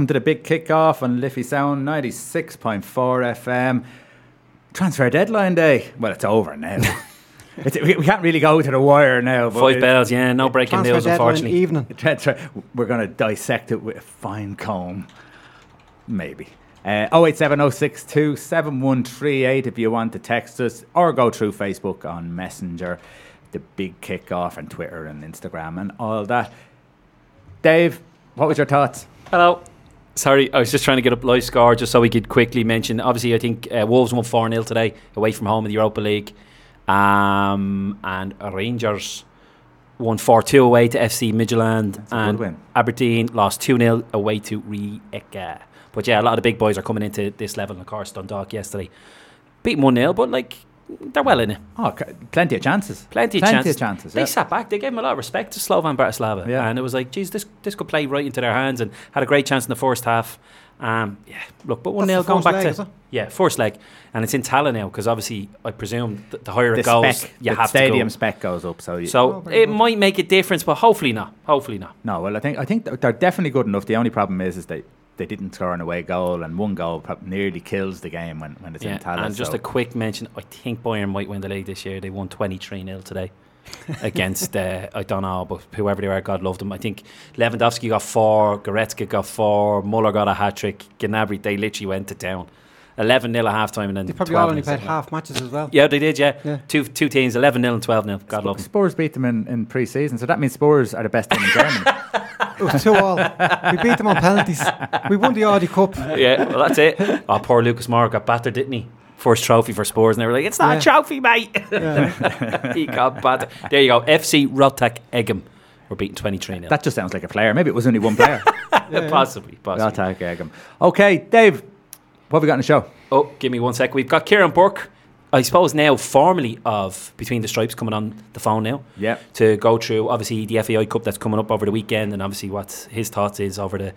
Hello, welcome to the big kickoff on Liffey Sound 96.4 FM. Transfer deadline day. Well, it's over now. it's, we, we can't really go to the wire now. But Five it- bells, yeah, no breaking Transfer news, unfortunately. evening. transfer, we're going to dissect it with a fine comb. Maybe. Uh, 0870627 7138 if you want to text us or go through Facebook on Messenger, the big kickoff, and Twitter and Instagram and all that. Dave, what was your thoughts? Hello. Sorry, I was just trying to get up live score just so we could quickly mention. Obviously, I think uh, Wolves won 4 0 today away from home in the Europa League. Um, and Rangers won 4 2 away to FC Midtjylland. That's a good and win. Aberdeen lost 2 0 away to Rijeka. But yeah, a lot of the big boys are coming into this level. And of course, Dundalk yesterday beat 1 0, but like, they're well in it. Oh, plenty of chances. Plenty of plenty chances. of chances. They yeah. sat back. They gave him a lot of respect to Slovan Bratislava. Yeah. And it was like, geez, this this could play right into their hands and had a great chance in the first half. Um, yeah, look, but 1 0 going back leg, to. is it? Yeah, first leg. And it's in Tallaght now because obviously, I presume the, the higher The it goes, spec, you the have stadium to go. spec goes up. So, you, So Oh, it good. might make a difference, but hopefully not. Hopefully not. no, well, I think I think they're definitely good enough. The only problem is, is they they didn't score an away goal, and one goal nearly kills the game when, when it's Yeah, in Tallaght. and just so. a quick mention I think Bayern might win the league this year. They won 23 0 today. against uh, I don't know, but whoever they are, God love them. I think Lewandowski got four, Goretzka got four, Muller got a hat trick, Gnabry they literally went to town. 11 0 at half time and then They probably all only played half. half matches as well. Yeah, they did. Yeah, Yeah. two two teams, 11 0 and 12 0 God love them. Spurs beat them in, in pre-season, so that means Spurs are the best team in Germany. It was oh, two all. We beat them on penalties. We won the Audi Cup. Yeah, well that's it. Oh, poor Lucas Moura got battered, didn't he? First trophy for Spurs, and they were like, "It's not a trophy, mate." Yeah. he got battered. There you go. FC Rotak Egham. We're beating 23 0 that just sounds like a player. Maybe it was only one player. possibly, possibly. I'll take Egern. Okay, Dave, what have we got in the show? Oh, give me one sec. We've got Kieran Burke, I suppose now formally of Between the Stripes coming on the phone now Yeah. to go through obviously the FAI Cup that's coming up over the weekend and obviously what his thoughts is over the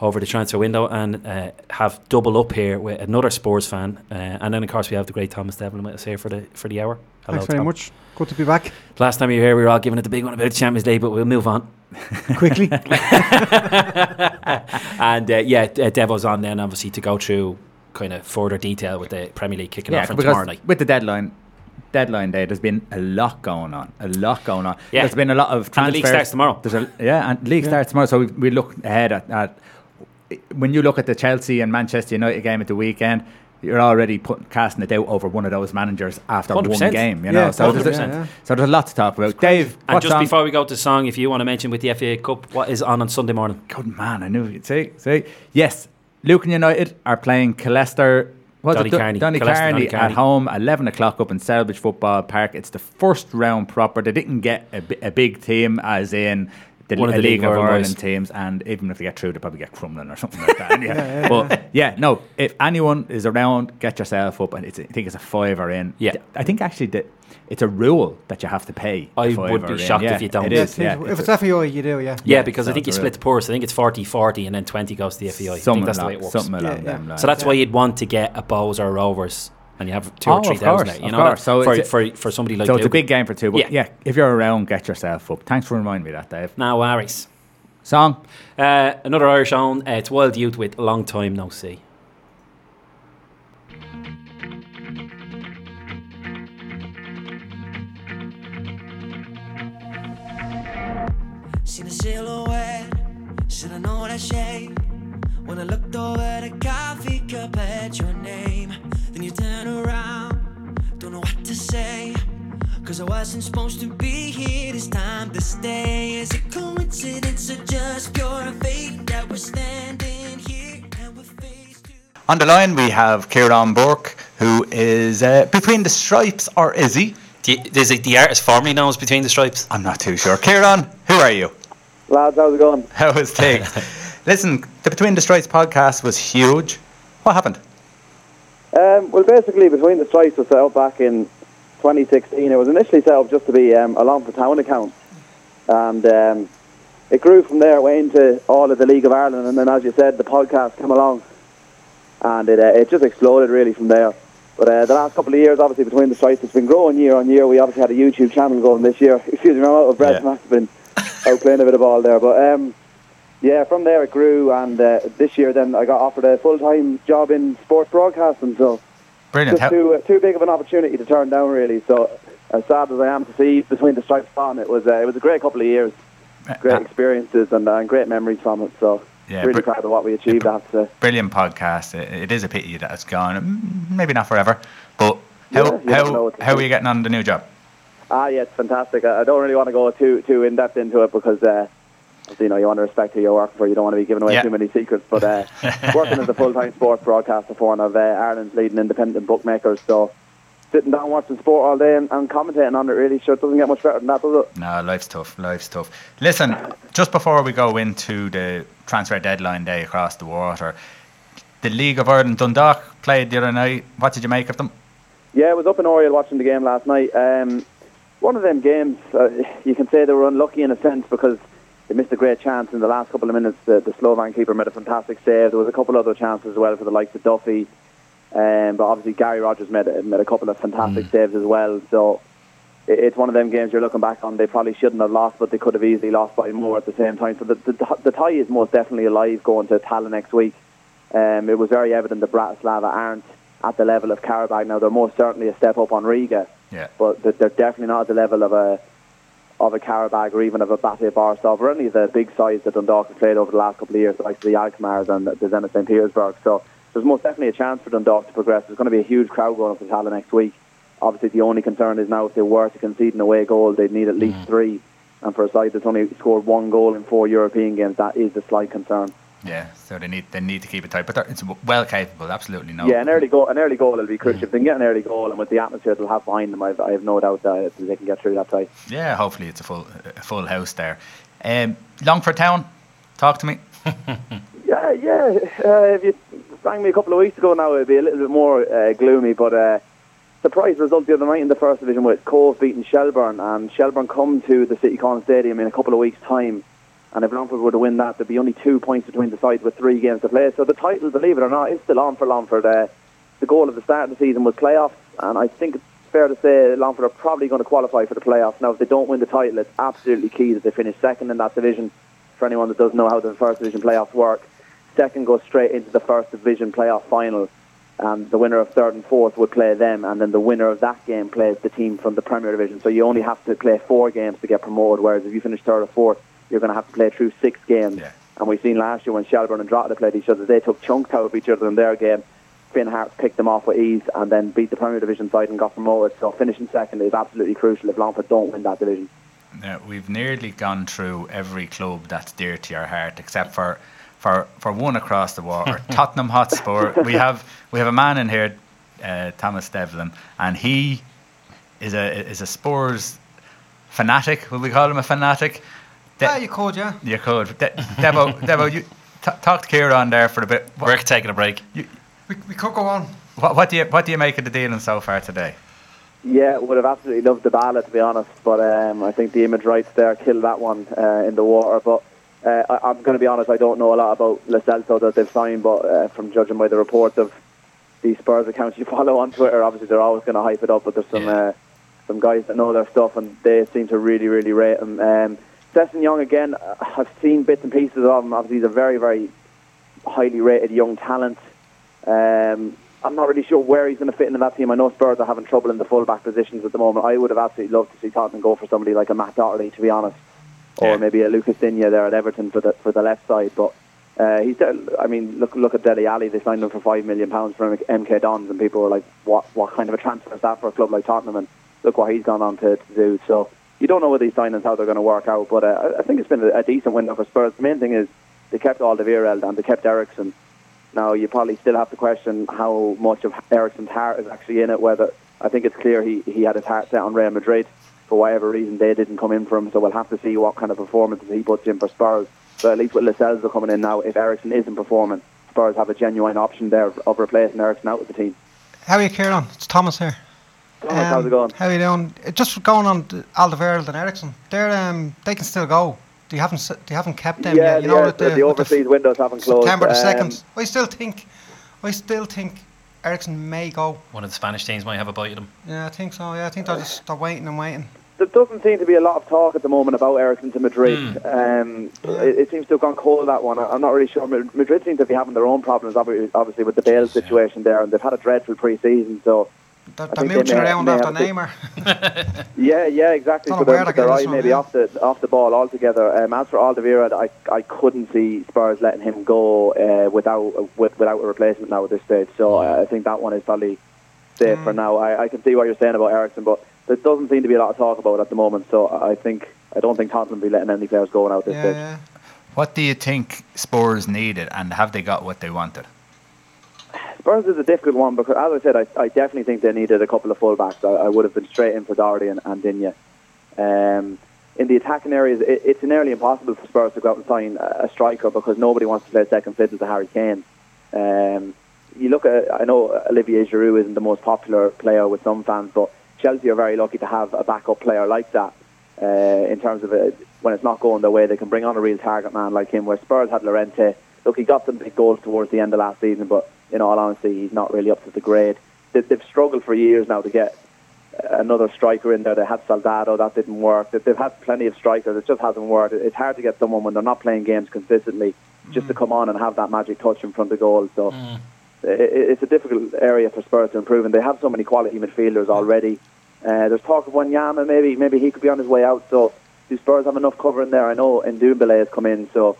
over the transfer window and uh, have double up here with another Spurs fan uh, and then of course we have the great Thomas Devlin with us here for the for the hour. Hello, Thanks very Tom. much. Good to be back. Last time you were here, we were all giving it the big one about the Champions League, but we'll move on. Quickly. and uh, yeah, uh, Devo's on then obviously to go through kind of further detail with the Premier League kicking off from because tomorrow night. with the deadline, deadline day, there's been a lot going on. A lot going on. Yeah. There's been a lot of And the league starts tomorrow. There's a, yeah, and league Yeah. starts tomorrow. So we, we look ahead at, at when you look at the Chelsea and Manchester United game at the weekend. You're already put, casting a doubt over one of those managers after one 100%. game, you know. Yeah, so, there's a, 100%. yeah. so there's a lot to talk about. Dave, And what's just on? before we go to song, if you want to mention with the FA Cup, what is on on Sunday morning? Good man, I knew you'd say. say. Yes, Lucan United are playing Leicester. What's Donny it? Carney. Donny Colester, Carndonagh at home, 11 o'clock up in Celbridge Football Park. It's the first round proper. They didn't get a, a big team, as in the, One of the League League of Ireland Ireland teams. And even if they get through, they probably get Crumlin or something like that. Yeah. Yeah, yeah, but yeah, no, if anyone is around, get yourself up. And it's, I think it's a fiver in. Yeah. I think actually that it's a rule that you have to pay. I would be shocked Yeah, if you don't. It Yeah, yeah. if it's FAI, you do, yeah. Yeah, Yeah, because so I think you split the purse. I think it's 40 40 and then 20 goes to the FAI. I think something that's the way it works. Something along Yeah, yeah. lines. So that's why you'd want to get a Bohs or a Rovers and you have two Oh, or three of thousand course. You know, that- So for, it's for, for somebody like so it's a big game for two. But Yeah. yeah. if you're around, get yourself up. Thanks for reminding me that, Dave. Now, Aries. Song. Uh, another Irish own. Uh, it's Wild Youth with Long Time No See. Seen a silhouette, should've known that shade. When I looked over the coffee cup at your name, then you turn around, don't know what to say. Cause I wasn't supposed to be here this time to stay. Is it coincidence or just pure fate that we're standing here and we're face to On the line, we have Kieran Burke, who is uh, between the stripes, or is he? The, is it the artist formerly known as Between the Stripes? I'm not too sure. Kieran, who are you? Lads, how's it going? How is things? Listen, the Between the Stripes podcast was huge. What happened? Um, well, basically, Between the Stripes was set up back in 2016. It was initially set up just to be um, a Longford Town account. And um, it grew from there, went into all of the League of Ireland, and then, as you said, the podcast came along. And it, uh, it just exploded really from there. But uh, the last couple of years, obviously, Between the Stripes, it's been growing year on year. We obviously had a YouTube channel going this year. Excuse me, I'm out of breath. Yeah. I've been out playing a bit of ball there. But um, yeah, from there it grew, and uh, this year then I got offered a full time job in sports broadcasting. So Brilliant. just too uh, too big of an opportunity to turn down, really. So as sad as I am to see between the stripes on, it was uh, it was a great couple of years, great uh, experiences, and, uh, and great memories from it. So Yeah, really br- proud of what we achieved. Have to brilliant podcast. It, it is a pity that it's gone. Maybe not forever, but how Yeah, you never know how how are you getting on the new job? Ah, yeah, it's fantastic. I I don't really want to go too too in depth into it because uh, you know you want to respect who you're working for. You don't want to be giving away Yeah. too many secrets. But uh, working as a full time sports broadcaster for one of uh, Ireland's leading independent bookmakers, so sitting down watching sport all day and, and commentating on it really sure doesn't get much better than that, does it? No, life's tough. Life's tough. Listen, just before we go into the transfer deadline day across the water, the League of Ireland Dundalk played the other night. What did you make of them? Yeah, I was up in Oriel watching the game last night. Um, one of them games, uh, you can say they were unlucky in a sense because they missed a great chance in the last couple of minutes. The, the Slovan keeper made a fantastic save. There was a couple other chances as well for the likes of Duffy. Um, but obviously Gary Rogers made, a- made a couple of fantastic saves as well. So it, it's one of them games you're looking back on. They probably shouldn't have lost, but they could have easily lost by more at the same time. So the, the, the tie is most definitely alive going to Tallaght next week. Um, it was very evident that Bratislava aren't at the level of Qarabag. Now they're most certainly a step up on Riga, Yeah. but they're definitely not at the level of a of a Qarabag or even of a Bate Borisov or any of the big sides that Dundalk have played over the last couple of years, like the Alkmaars and the Zenit St Petersburg. So there's most definitely a chance for Dundalk to progress. There's going to be a huge crowd going up to Tallaght next week. Obviously, the only concern is now if they were to concede an away goal, they'd need at least mm. three. And for a side that's only scored one goal in four European games, that is a slight concern. Yeah. So they need they need to keep it tight, but they're- it's well capable. Absolutely no. Yeah, an early goal. An early goal will be crucial. If they can get an early goal, and with the atmosphere they'll have behind them, I've, I have no doubt that they can get through that tie. Yeah. Hopefully it's a full a full house there. Um, Longford Town, talk to me. Yeah, yeah. Uh, if you rang me a couple of weeks ago now, it'd be a little bit more uh, gloomy. But uh, surprise result the other night in the first division with Cobh beating Shelburne, and Shelburne come to the City Calling Stadium in a couple of weeks' time. And if Longford were to win that, there'd be only two points between the sides with three games to play. So the title, believe it or not, is still on for Longford. Uh, the goal of the start of the season was playoffs, and I think it's fair to say Longford are probably going to qualify for the playoffs. Now, if they don't win the title, it's absolutely key that they finish second in that division. For anyone that doesn't know how the first division playoffs work, second goes straight into the first division playoff final. And the winner of third and fourth would play them, and then the winner of that game plays the team from the Premier Division. So you only have to play four games to get promoted, whereas if you finish third or fourth, you're going to have to play through six games. Yeah. And we've seen last year when Shelburne and Drogheda played each other, they took chunks out of each other in their game. Finn Harps picked them off with ease and then beat the Premier Division side and got promoted. So finishing second is absolutely crucial if Longford don't win that division. Now, we've nearly gone through every club that's dear to your heart, except for for, for one across the water, Tottenham Hotspur. We have we have a man in here, uh, Thomas Devlin, and he is a is a Spurs fanatic. Will we call him a fanatic? De- Yeah, you could, yeah. you could. De- Devo, Devo, you t- talk to Kieran there for a bit. What, We're taking a break. We, we could go on. what, what do you what do you make of the dealing so far today? Yeah, would have absolutely loved Dybala to be honest, but um, I think the image rights there killed that one uh, in the water. But uh, I, I'm going to be honest, I don't know a lot about Lo Celso that they've signed, but uh, from judging by the reports of the Spurs accounts you follow on Twitter, obviously they're always going to hype it up. But there's some Yeah. uh, some guys that know their stuff, and they seem to really, really rate him. Um, Sessegnon again, uh, I've seen bits and pieces of him. Obviously, he's a very, very highly rated young talent. Um, I'm not really sure where he's going to fit into that team. I know Spurs are having trouble in the fullback positions at the moment. I would have absolutely loved to see Tottenham go for somebody like a Matt Doherty, to be honest, or Yeah. maybe a Lucas Digne there at Everton for the for the left side. But uh, he's, I mean, look look at Dele Alli. They signed him for five million pounds from MK Dons, and people were like, "What what kind of a transfer is that for a club like Tottenham?" And look what he's gone on to, to do. So you don't know with these signings how they're going to work out, but uh, I- think it's been a, a decent window for Spurs. The main thing is they kept Alderweireld and they kept Eriksen. Now you probably still have to question how much of Eriksen's heart is actually in it. Whether I think it's clear he he had his heart set on Real Madrid for whatever reason they didn't come in for him. So we'll have to see what kind of performances he puts in for Spurs. But at least with Lo Celso coming in now, if Eriksen isn't performing, Spurs have a genuine option there of replacing Eriksen out with the team. How are you, Kieran? It's Thomas here. Thomas, how's it going? How are you doing? Uh, Just going on to Alderweireld and Eriksen. They're um, they can still go. They haven't s- they haven't kept them yeah, yet. You know yeah, with the, the, the with the overseas windows haven't closed. September the Um, second. I still think I still think Eriksen may go. One of the Spanish teams might have a bite at them. Yeah, I think so. Yeah, I think they're just they're waiting and waiting. there doesn't seem to be a lot of talk at the moment about Eriksen to Madrid. Um, it, it seems to have gone cold that one. I'm not really sure. Madrid seems to be having their own problems, obviously with the Bale situation there, and they've had a dreadful pre-season. So They're, I they're think they mooching may- around may after Neymar. yeah, yeah, exactly. So know where their, they're their eye maybe from, off the off the ball altogether. Um, as for Alderweireld, I I couldn't see Spurs letting him go uh, without with, without a replacement now at this stage. So uh, I think that one is probably safe for now. I, I can see what you're saying about Eriksen, but there doesn't seem to be a lot of talk about it at the moment. So I think I don't think Tottenham will be letting any players go now at this yeah, stage. yeah. What do you think Spurs needed, and have they got what they wanted? Spurs is a difficult one because, as I said, I, I definitely think they needed a couple of fullbacks. I, I would have been straight in for Doherty and, and Digne. Um, in the attacking areas, it, it's nearly impossible for Spurs to go out and sign a, striker because nobody wants to play second fiddle to Harry Kane. Um, you look at, I know Olivier Giroud isn't the most popular player with some fans, but Chelsea are very lucky to have a backup player like that. Uh, in terms of it, when it's not going their way, they can bring on a real target man like him. Where Spurs had Lorente, look, he got some big goals towards the end of last season, but in all honesty, he's not really up to the grade. They, they've struggled for years now to get another striker in there. They had Soldado, that didn't work. They- They've had plenty of strikers, it just hasn't worked. It's hard to get someone when they're not playing games consistently just to come on and have that magic touch in front of goal. So i- i it's a difficult area for Spurs to improve, and they have so many quality midfielders already. Uh, there's talk of Wanyama, maybe maybe he could be on his way out. So do Spurs have enough cover in there? I know Ndombele has come in, so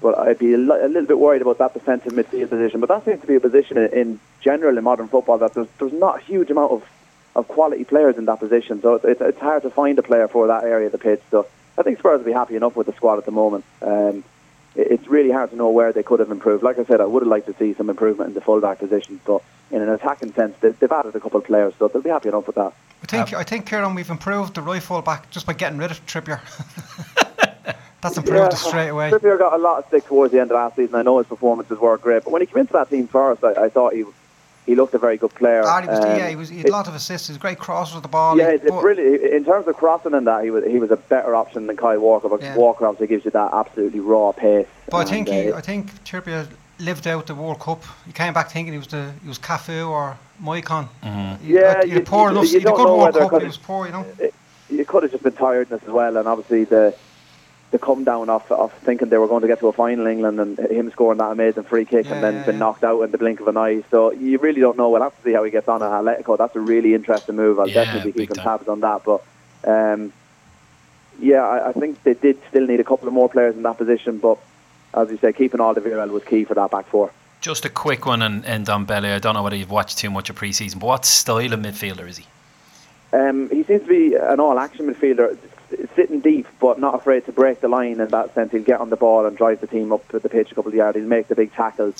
but I'd be a, li- a little bit worried about that defensive midfield position. But that seems to be a position in, in general in modern football that there's, there's not a huge amount of, of quality players in that position. So it's, it's, hard to find a player for that area of the pitch. So I think Spurs will be happy enough with the squad at the moment. Um, it- it's really hard to know where they could have improved. Like I said, I would have liked to see some improvement in the fullback position, but in an attacking sense, they, they've added a couple of players, so they'll be happy enough with that. I think I think Kieran, we've improved the right full back just by getting rid of Trippier. That's improved it straight away. Trippier got a lot of stick towards the end of last season. I know his performances were great, but when he came into that team first, I, I thought he he looked a very good player. Ah, he was, Um, yeah, he was. He had a lot of assists. He was great crosses with the ball. Yeah, He- it's but- really in terms of crossing and that he was he was a better option than Kyle Walker. But Yeah. Walker obviously gives you that absolutely raw pace. But I think he, uh, I think Trippier lived out the World Cup. He came back thinking he was the he was Cafu or Maicon. He, Yeah, he you- had poor you- enough. you he had a don't good know World whether Cup. because- He was poor, you know. it could have just been tiredness as well, and obviously the the come down off of thinking they were going to get to a final in England and him scoring that amazing free kick Yeah, and then yeah, been yeah. knocked out in the blink of an eye. So you really don't know. We'll have to see how he gets on at Atletico. That's a really interesting move. I'll definitely be keeping time. tabs on that. But um, yeah, I, I think they did still need a couple of more players in that position. But as you say, keeping Alderweireld was key for that back four. Just a quick one and on Belly. I don't know whether you've watched too much of pre-season, but what style of midfielder is he? Um, he seems to be an all-action midfielder, sitting deep, but not afraid to break the line in that sense. He'll get on the ball and drive the team up to the pitch a couple of yards. He'll make the big tackles.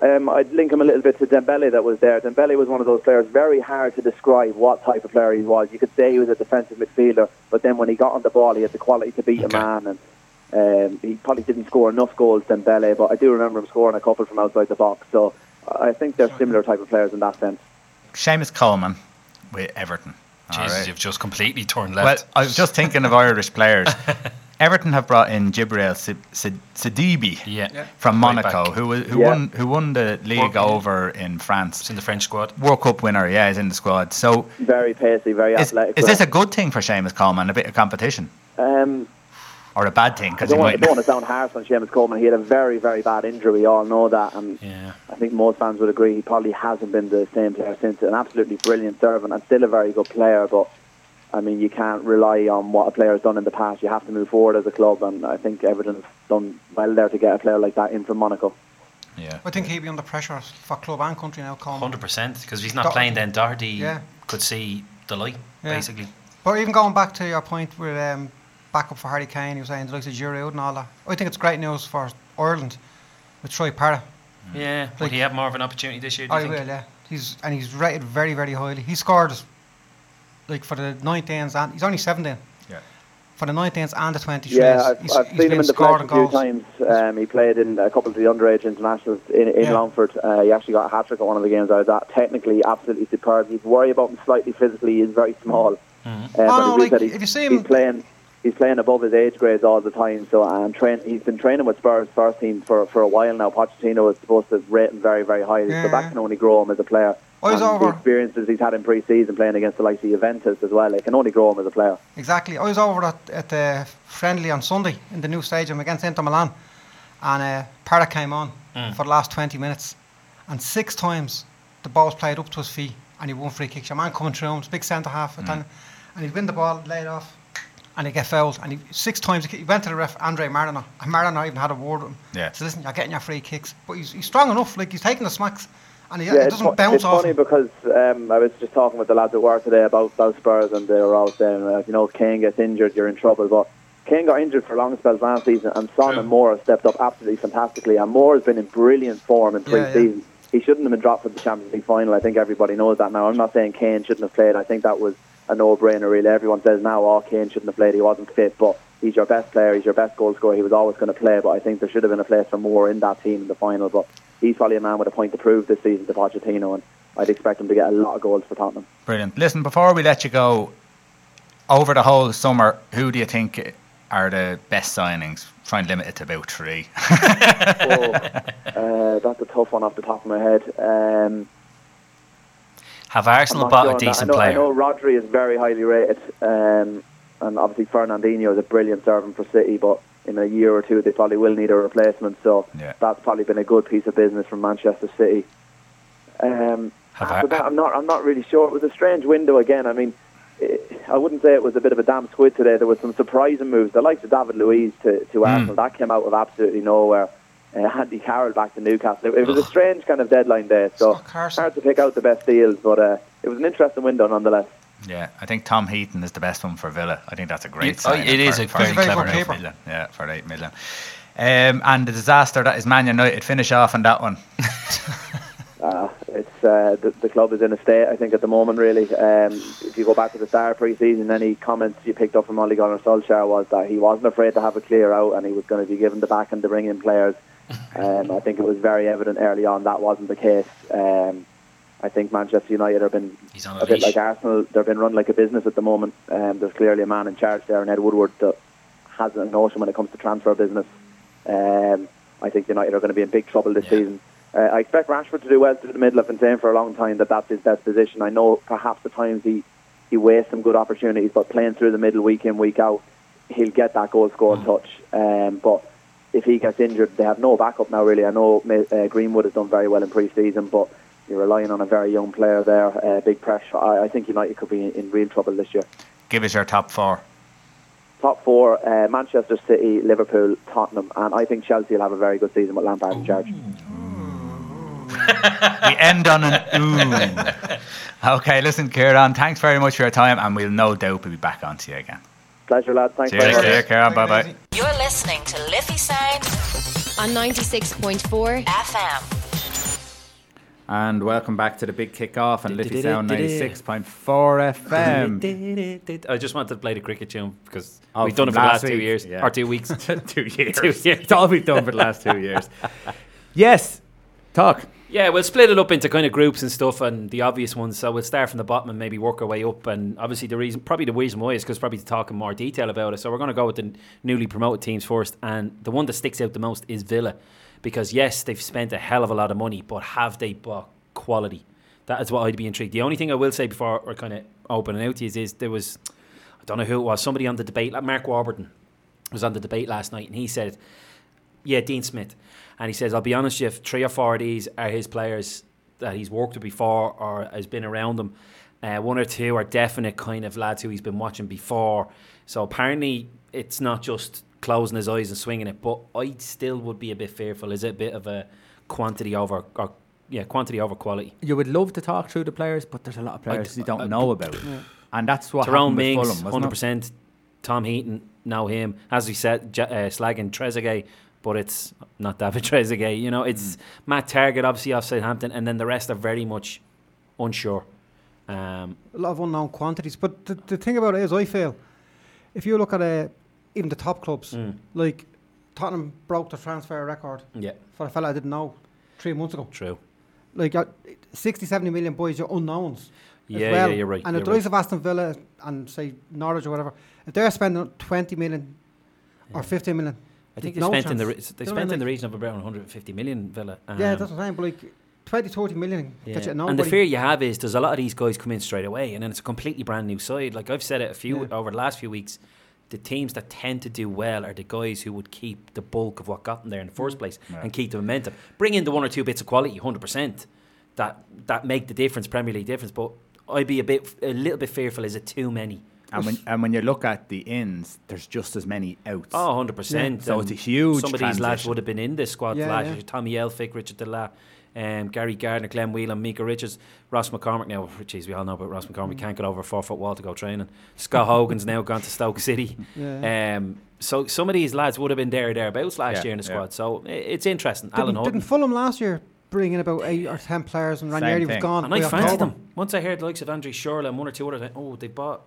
Um, I'd link him a little bit to Dembele that was there. Dembele was one of those players, very hard to describe what type of player he was. You could say he was a defensive midfielder, but then when he got on the ball, he had the quality to beat Okay. a man. And um, he probably didn't score enough goals, Dembele, but I do remember him scoring a couple from outside the box. So I think they're similar type of players in that sense. Seamus Coleman with Everton. All Jesus, right. you've just completely turned Well, left. I was just thinking of Irish players. Everton have brought in Djibril Si- Si- Sidibe yeah. Yeah. from Monaco, back. who who Yeah. won who won the league World- over in It's France. in the French squad. World Cup winner, yeah, is in the squad. So Very pacey, very is, athletic. is this a good thing for Seamus Coleman? A bit of competition, Um, or a bad thing? I Because he don't, want, I don't want to sound harsh on Seamus Coleman. He had a very, very bad injury. We all know that, and Yeah. I think most fans would agree he probably hasn't been the same player since. An absolutely brilliant servant and still a very good player, but I mean, you can't rely on what a player has done in the past. You have to move forward as a club, and I think Everton's done well there to get a player like that in from Monaco. Yeah. I think he'd be under pressure for club and country now. Coleman. Hundred percent. Because if he's not Doherty. playing, then Doherty Yeah. could see the light, Yeah. basically. But even going back to your point with um, backup for Harry Kane, he was saying the likes of Giroud and all that. I think it's great news for Ireland with Troy Parrott. Yeah. Will Like- he have more of an opportunity this year? Do you I think? will, yeah. He's and he's rated very, very highly. He scored like for the 19s and he's only 17. Yeah. For the 19s and the 23s. Yeah, I've, he's, I've he's seen him in the scoring flesh a few goals. times. Um, he played in a couple of the underage internationals in, in Yeah. Longford. Uh, he actually got a hat trick at one of the games I was at. Technically, absolutely superb. You'd worry about him slightly physically. He's very small. Mhm. Uh, Oh, but no, like, he's, if you see he's him- playing, he's playing above his age grades all the time. So and train, he's been training with Spurs first team for, for a while now. Pochettino is supposed to rate him very very highly. Yeah, so that yeah. can only grow him as a player. Oh, I was and over- the experiences he's had in pre-season playing against the likes of Juventus as well. It can only grow him as a player. Exactly. Oh, I was over at, at the friendly on Sunday in the new stadium against Inter Milan, and uh, Parrott came on mm. for the last 20 minutes, and six times the ball was played up to his feet, and he won free kicks. Your man coming through him, it's a big centre half, mm. Italian, and he'd win the ball, lay it off, and he'd get fouled. And he, six times he went to the ref, Andre Marriner, and Marriner even had a word with him. Yeah. So listen, you're getting your free kicks, but he's, he's strong enough. Like he's taking the smacks, and he, Yeah, it doesn't fu- bounce it's off. funny him. because um, I was just talking with the lads at work today about, about Spurs, and they were all saying, uh, you know, if Kane gets injured, you're in trouble. But Kane got injured for long spells last season, and Son and Moura have stepped up absolutely fantastically. And Moura has been in brilliant form in Yeah, yeah. pre-season. He shouldn't have been dropped for the Champions League final. I think everybody knows that now. I'm not saying Kane shouldn't have played. I think that was a no-brainer. Really, everyone says now, "Oh, Kane shouldn't have played. He wasn't fit." But he's your best player. He's your best goal scorer. He was always going to play. But I think there should have been a place for more in that team in the final. But he's probably a man with a point to prove this season to Pochettino, and I'd expect him to get a lot of goals for Tottenham. Brilliant. Listen, before we let you go, over the whole summer, who do you think are the best signings? Try and limit it to about three. so, uh, that's a tough one off the top of my head. Um, Have Arsenal bought sure a decent I know, player? I know Rodri is very highly rated, um, and obviously Fernandinho is a brilliant servant for City, but in a year or two they probably will need a replacement. So Yeah. that's probably been a good piece of business from Manchester City. Um, I- that, I'm not. I'm not really sure. It was a strange window again. I mean, it, I wouldn't say it was a bit of a damn squid today. There was some surprising moves. The likes of David Luiz to, to Arsenal that came out of absolutely nowhere. Uh, Andy Carroll back to Newcastle. It, it was a strange kind of deadline day. So Scott Carson. hard to pick out the best deals, but uh, it was an interesting window nonetheless. yeah, I think Tom Heaton is the best one for Villa. I think that's a great It- oh, signing. it is for, a for very eight clever million. paper. million. Yeah, for eight million. Um, and the disaster that is Man United. Finish off on that one. Uh, it's uh, the, the club is in a state, I think, at the moment. Really, um, if you go back to the start of pre-season, any comments you picked up from Ole Gunnar Solskjaer was that he wasn't afraid to have a clear out, and he was going to be given the back and to bring in players. Um, I think it was very evident early on that wasn't the case. Um, I think Manchester United have been a a bit like Arsenal. They've been run like a business at the moment. Um, there's clearly a man in charge there, and Ed Woodward that has a notion when it comes to transfer business. Um, I think United are going to be in big trouble this Yeah. season. Uh, I expect Rashford to do well through the middle. I've been saying for a long time that that's his best position. I know perhaps at times he, he wastes some good opportunities, but playing through the middle week in, week out, he'll get that goal scoring touch. Um, but if he gets injured, they have no backup now, really. I know uh, Greenwood has done very well in pre season, but you're relying on a very young player there, uh, big pressure. I, I think United could be in, in real trouble this year. Give us your top four. Top four: uh, Manchester City, Liverpool, Tottenham, and I think Chelsea will have a very good season with Lampard in charge. we end on an ooh. Okay, listen, Kieran, thanks very much for your time, and we'll no doubt be back on to you again. Pleasure, lads. Thanks Cheers, very much. dear Kieran. Take Bye bye. You're listening to Liffey Sound on 96.4 FM. And welcome back to the big kick-off and Liffey Did Sound 96.4 FM. I just wanted to play the cricket tune because Oh, we've done it for the last last two years yeah. or two weeks. two years. Two years. It's all we've done for the last two years. Yes, talk. Yeah, we'll split it up into kind of groups and stuff, and the obvious ones. So we'll start from the bottom and maybe work our way up. And obviously, the reason, probably the reason why, is because probably to talk in more detail about it. So we're going to go with the newly promoted teams first, and the one that sticks out the most is Villa, because yes, they've spent a hell of a lot of money, but have they bought quality? That is what I'd be intrigued. The only thing I will say before we're kind of opening out is, is there was, I don't know who it was, somebody on the debate, like Mark Warburton was on the debate last night, and he said, yeah, Dean Smith. And he says, I'll be honest, with you, if three or four of these are his players that he's worked with before or has been around them. Uh, one or two are definite kind of lads who he's been watching before. So apparently it's not just closing his eyes and swinging it, but I still would be a bit fearful. Is it a bit of a quantity over, or yeah, quantity over quality? You would love to talk through the players, but there's a lot of players d- you don't I- know about. And that's what Tyrone Mings, hundred percent. Tom Heaton, now him. As we said, J- uh, slagging Trezeguet, but it's not David Trezeguet. You know, it's Hmm. Matt Targett, obviously off Southampton, and then the rest are very much unsure. Um, a lot of unknown quantities. But the, the thing about it is, I feel if you look at uh, even the top clubs, Mm. like Tottenham broke the transfer record yeah, for a fella I didn't know three months ago. true. Like uh, 60, 70 million boys, you're unknowns. as Yeah, well. yeah, you're right. And you're the right. of Aston Villa and say Norwich or whatever, if they're spending 20 million or 15 million, I think they no spent in the re- they You know what I spent in the region of about 150 million Villa. Um, yeah, that's what I'm saying. But like 20, 30 million Yeah. that you And the nobody- fear you have is there's a lot of these guys come in straight away, and then it's a completely brand new side. Like I've said it a few Yeah. over the last few weeks, the teams that tend to do well are the guys who would keep the bulk of what got them there in the Mm. first place Yeah. and keep the momentum. Bring in the one or two bits of quality, hundred percent, that that make the difference, Premier League difference. But I'd be a bit, a little bit fearful. Is it too many? And when and when you look at the ins, there's just as many outs. Oh, 100 percent. So it's a huge Some of these lads would have been in this squad Yeah, last yeah. year. Tommy Elphick, Richard Dela, um, Gary Gardner, Glenn Whelan, Micah Richards, Ross McCormack. Now, jeez, we all know about Ross McCormack. Mm. Can't get over a four foot wall to go training. Scott Hogan's now gone to Stoke City. Yeah. Um, so some of these lads would have been there or thereabouts last Yeah, year in the yeah. squad. So it's interesting. Alan didn't, Hutton. didn't Fulham last year bring in about eight or ten players and Ranieri was gone. And I by fancied them. Once I heard the likes of Andre Schurrle and one or two others, I, oh, they bought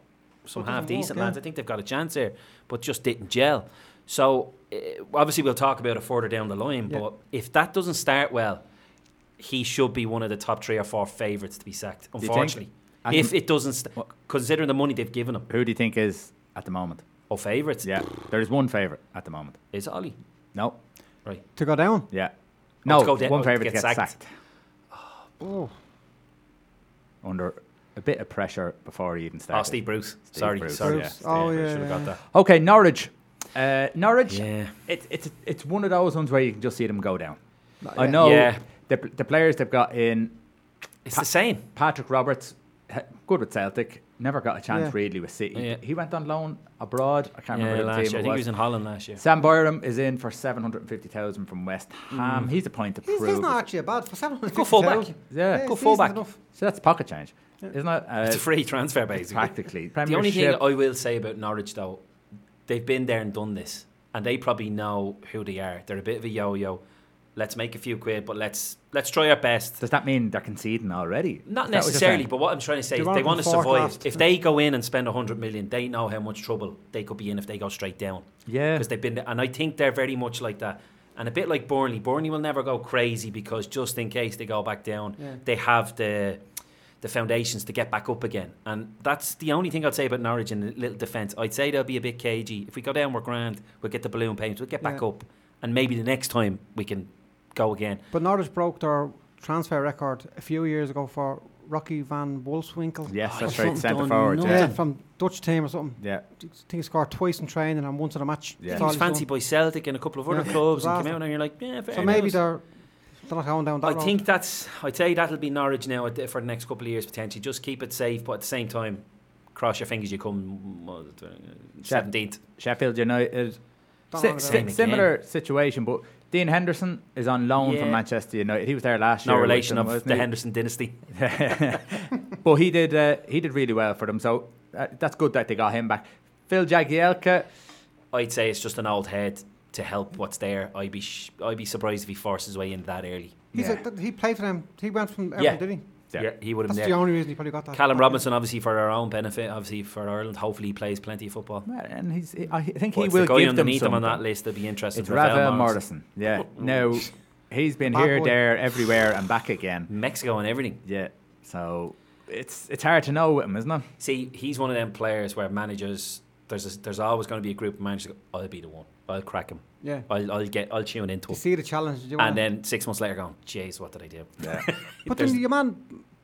some Well, half decent work, lads. I think they've got a chance here, but just didn't gel. So uh, obviously we'll talk about it further down the line. Yeah. But if that doesn't start well, he should be one of the top three or four favourites to be sacked. Unfortunately, if it doesn't, st- considering the money they've given him, Who do you think is at the moment? oh favourites, Yeah, there's one favourite at the moment. is Ollie No, right? to go down. yeah, Oh, no, to go down- one oh, to favourite to get get sacked. sacked. Oh, under a bit of pressure before he even starts. Oh. Steve Bruce. Steve Sorry, Bruce, sorry. yeah. Bruce. Oh, I yeah, should have yeah. got that. Okay, Norwich. Uh, Norwich. Yeah. It, it's it's one of those ones where you can just see them go down. I know Yeah. the the players they've got in It's the same. Patrick Roberts, good with Celtic, never got a chance Yeah. really with City. Yeah. He went on loan abroad. I can't Yeah, remember the last team year. I it think he was. was in Holland last year. Sam Byram is in for seven hundred and fifty thousand from West Ham. He's a point to he's, prove. he's not actually a bad for seven hundred. Good fullback. Yeah. Good decent fullback. So that's pocket change, isn't it? Uh, It's a free transfer, basically. practically. The only thing I will say about Norwich, though, they've been there and done this, and they probably know who they are. They're a bit of a yo-yo. Let's make a few quid, but let's let's try our best. Does that mean they're conceding already? Not Is that what necessarily, but what I'm trying to say They is they want to survive. last. If they go in and spend 100 million, they know how much trouble they could be in if they go straight down. Yeah. Because they've been, there, and I think they're very much like that. And a bit like Burnley. Burnley will never go crazy because just in case they go back down, Yeah. they have the the foundations to get back up again. And that's the only thing I'd say about Norwich in a little defence. I'd say they'll be a bit cagey. If we go down, we're grand. We'll get the balloon paint. We'll get back Yeah. up. And maybe the next time we can go again. But Norwich broke their transfer record a few years ago for Rocky van Wolfswinkel. Yes, Oh, that's right. Centre forward. nuts. Yeah. Yeah, from Dutch team or something. Yeah. I think he scored twice in training and once in a match. Yeah. He That's was he's fancied by Celtic and a couple of other Yeah. clubs and came Disaster. out and you're like, yeah, fair So maybe enough. they're they're not going down that I road. think that's. I'd say that'll be Norwich now for the next couple of years potentially. Just keep it safe, but at the same time, cross your fingers. You come seventeenth. Sheffield United. Si- know si- about it. similar situation, but Dean Henderson is on loan from Manchester United. He was there last No year. with relation them, of the he? Henderson dynasty. but he did. Uh, he did really well for them. So uh, that's good that they got him back. Phil Jagielka. I'd say it's just an old head to help what's there. I'd be sh- I'd be surprised if he forces his way in that early. He's Yeah. a, th- he played for them. He went from Everton, Yeah. did he? Yeah. Yeah, he would have That's been the only reason he probably got that. Callum that- Robinson, obviously for our own benefit, obviously for Ireland. Hopefully, he plays plenty of football. Well, And he's. I think But he it's will the guy give them underneath him on that list. That'd be interesting. It's Ravel Ravel Morrison. Morrison. Yeah. Now he's been Bad here, boy. there, everywhere, and back again. Mexico and everything. Yeah. So it's it's hard to know with him, isn't it? See, he's one of them players where managers there's a, there's always going to be a group of managers. Go, I'll be the one. I'll crack him. Yeah. I'll, I'll get. I'll tune into You him. see the challenge. You And then six months later, going, "Jeez, what did I do?" Yeah. but there's- then your man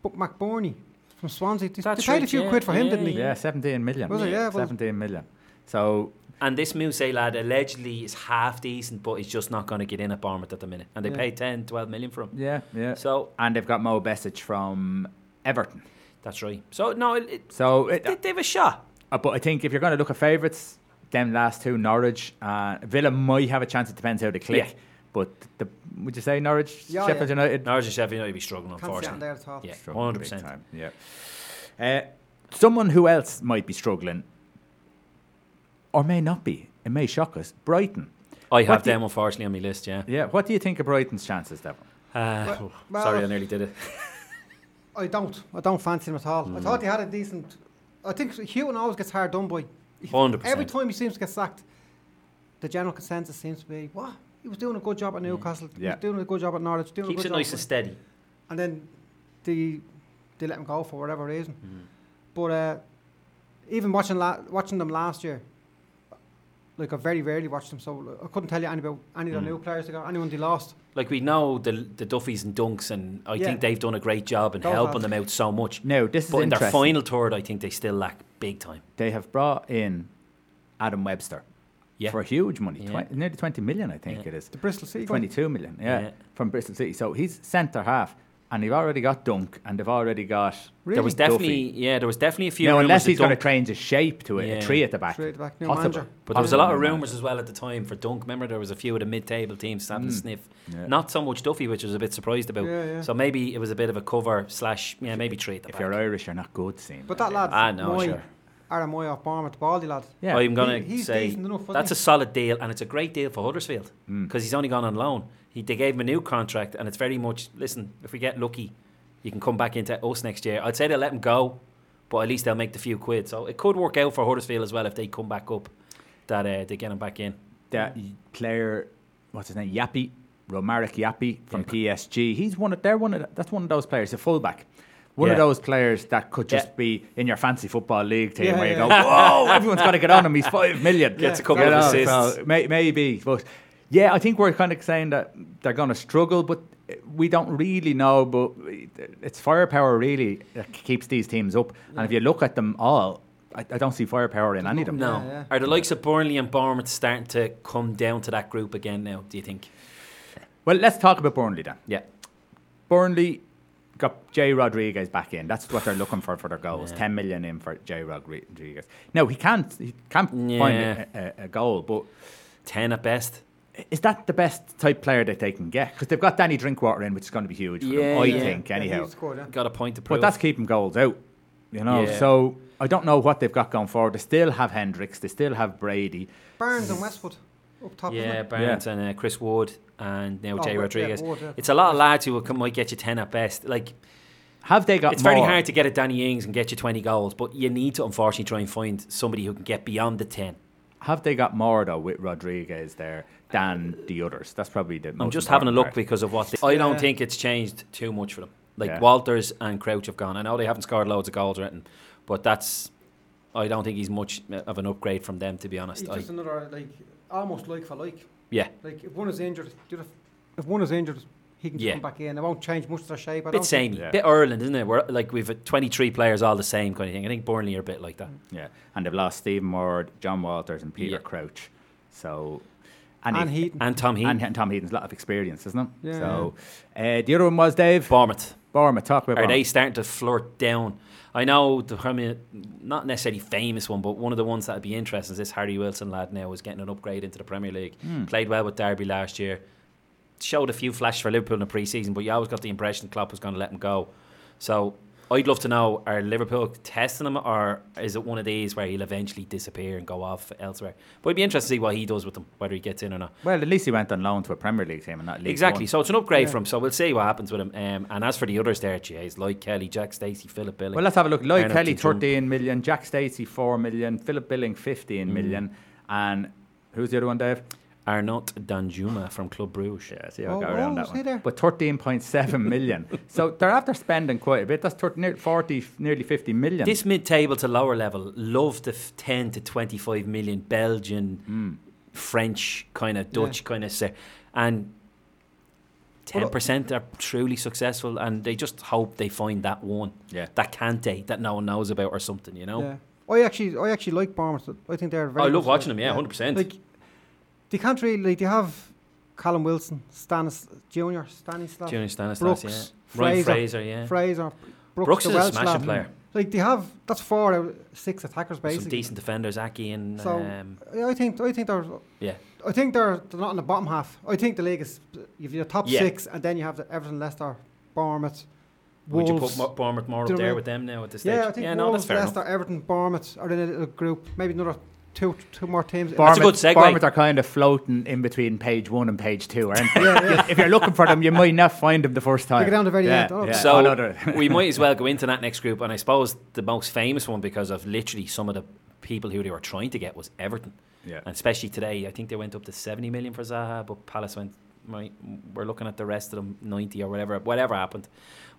B- McBurnie from Swansea, they, they That's paid a few yeah, quid for him, yeah, didn't he? yeah. Seventeen million. Was it? Yeah, well- Seventeen million. So And this Mousset lad allegedly is half decent, but he's just not going to get in at Bournemouth at the minute. And they Yeah. paid 10, 12 million for him. yeah, yeah. So and they've got Mo Besic from Everton. that's right. So no, it, it, So it, they, they have a shot. Uh, but I think if you're going to look at favourites, them last two, Norwich, uh, Villa might have a chance. It depends how they click. Yeah. But the, would you say Norwich, Yeah, Sheffield yeah. United? Norwich and Sheffield United be struggling, Can't see unfortunately. there at all. Yeah, 100%. time, Yeah. Uh, someone who else might be struggling, or may not be, it may shock us. Brighton. I What have do you- them, unfortunately, on my list, yeah. Yeah. What do you think of Brighton's chances, Devon? Uh, Well- well- sorry, I nearly did it. I don't. I don't fancy him at all. Hmm. I thought he had a decent. I think Hughton always gets hard done by. 100%. Every time he seems to get sacked, the general consensus seems to be, what? He was doing a good job at Newcastle. He was doing a good job at Norwich. Doing Keeps a it good nice and steady. and then they they let him go for whatever reason. Hmm. But uh, even watching la- watching them last year, like I very rarely watched them, so like, I couldn't tell you any about any of the Mm. new players they got, anyone they lost. Like we know the the Duffys and Dunks, and I Yeah. think they've done a great job in Those helping lads. them out so much. Now, this is But in their final third, I think they still lack big time. They have brought in Adam Webster Yeah. for huge money, Yeah. twen- nearly 20 million, I think Yeah. it is. The Bristol City. 22 million, yeah, Yeah. from Bristol City. So he's centre half, and they've already got Dunk, and they've already got. Really? There was definitely yeah, there was definitely a few. now, unless that he's going to Dunk- change his shape to a, a Yeah. three at the back. Three at the back, new Possible. manager. But there was a lot of rumours as well at the time for Dunk. Remember, there was a few of the mid-table teams having a Mm. sniff. Yeah. Not so much Duffy, which I was a bit surprised about. Yeah, yeah. So maybe it was a bit of a cover slash yeah, maybe three at the If back. you're Irish, you're not good, seeing. But that lad, I know, Mooy, sure. Aaron Mooy off Bournemouth, Baldy lad. yeah, I'm gonna He- say decent enough, wasn't that's he? a solid deal, and it's a great deal for Huddersfield Mm. because he's only gone on loan. He, they gave him a new contract, and it's very much. Listen, if we get lucky, you can come back into us next year. I'd say they'll let him go, but at least they'll make the few quid. So it could work out for Huddersfield as well if they come back up. That uh, they get him back in. that player, what's his name, Yapi, Romaric Yapi from PSG. He's one of they're one of the- that's one of those players, a fullback. One of those players that could just Yeah. be in your fancy football league team Yeah, where you go, whoa, everyone's got to get on him. He's five million. Gets a Yeah, couple You of know, assists. so may, maybe, but yeah, I think we're kind of saying that they're going to struggle, but we don't really know. But it's firepower really that keeps these teams up. And if you look at them all, I, I don't see firepower in any of them. No, Yeah, yeah. are the likes of Burnley and Bournemouth starting to come down to that group again now? Do you think? Well, let's talk about Burnley then. Yeah. Burnley got Jay Rodriguez back in. That's what they're looking for for their goals. Yeah. Ten million in for Jay Rodriguez. No, he can't. He can't find a, a, a goal. But Ten at best. is that the best type player that they can get? Because they've got Danny Drinkwater in, which is going to be huge. For Yeah, them, I yeah. think anyhow. he scored, yeah. Got a point to prove. but that's keeping goals out. You know, Yeah. so I don't know what they've got going forward. They still have Hendricks. They still have Brady. Burns and Westwood up top. isn't Yeah, it? Barnes and uh, Chris Wood and now Oh, Jay Rodriguez. Wood, yeah. It's a lot of lads who will- might get you 10 at best. Like, Have they got? it's very hard to get a Danny Ings and get you 20 goals, but you need to unfortunately try and find somebody who can get beyond the 10. Have they got more though with Rodriguez there than the others? That's probably the. I'm just having a look part. because of what they, I don't Yeah. think it's changed too much for them. Like Yeah. Walters and Crouch have gone. I know they haven't scored loads of goals or anything, but that's. I don't think he's much of an upgrade from them, to be honest. He's I, just another like almost like for like. Yeah, Like if one is injured, the if one is injured, he can Yeah. come back in. It won't change much of their shape. I bit don't think. samey, Yeah. bit Ireland, isn't it? We're like we've 23 players all the same kind of thing. I think Burnley are a bit like that. Yeah, and they've lost Stephen Ward, John Walters, and Peter Yeah. Crouch. So, And Heaton. And Tom Heaton, and, and Tom Heaton's a lot of experience, isn't it? Yeah, So, uh, the other one was Dave Bournemouth. Bournemouth. Talk about Are they starting to flirt down? I know the not necessarily famous one, but one of the ones that'd be interesting is this Harry Wilson lad now is getting an upgrade into the Premier League. Hmm. Played well with Derby last year. Showed a few flashes for Liverpool in the pre-season, but you always got the impression Klopp was going to let him go. So I'd love to know: Are Liverpool testing him, or is it one of these where he'll eventually disappear and go off elsewhere? But it'd be interesting to see what he does with them, whether he gets in or not. Well, at least he went on loan to a Premier League team and not League Exactly. One. So it's an upgrade Yeah. from. So we'll see what happens with him. Um, and as for the others there, geez, Lloyd Kelly, Jack Stacey, Philip Billing. Well, let's have a look. Lloyd Arnold Kelly, to jump. 13 million. Jack Stacey, 4 million. Philip Billing, Mm. 15 million. And who's the other one, Dave? Arnaut Danjuma from Club Bruges. Yeah, see how I Oh, got oh, around that one. there? But 13.7 million. so they're after spending quite a bit. That's 30, near 40, nearly 50 million. This mid-table to lower level love the 10 to 25 million Belgian, Mm. French kind of Dutch kind of say, and. Ten Well, percent are truly successful, and they just hope they find that one, Yeah. that Kante that no one knows about or something, you know. Yeah. I actually, I actually like Bournemouth. I think they're very. I love watching them, yeah, hundred percent. Like they can't really. They have Callum Wilson, Stanis Junior, Stanislav, Junior Stanislas, Brooks, yeah, Ryan Fraser, Fraser, yeah. Fraser, Brooks, Brooks is a smashing player. Like they have that's four out of six attackers basically. Some decent defenders, Aki and So um, I think I think they're yeah, I think they're, they're not in the bottom half. I think the league is you've your top Yeah. six and then you have the Everton, Leicester, Bournemouth, Wolves. would you put Mo- Bournemouth more up there with them now at this stage? yeah, I think yeah, no, Wolves, that's fair Leicester, enough. Everton, Bournemouth are in a little group. Maybe another two two more teams. That's a good segue. Bournemouth are kind of floating in between page one and page two, aren't they? Yeah, yeah. if you're looking for them, you might not find them the first time. get down to the very yeah, end. Oh, Yeah, So oh, no, they're- we might as well go into that next group, and I suppose the most famous one because of literally some of the people who they were trying to get was Everton, yeah. and especially today, I think they went up to seventy million for Zaha, but Palace went. Right, we're looking at the rest of them ninety or whatever, whatever happened.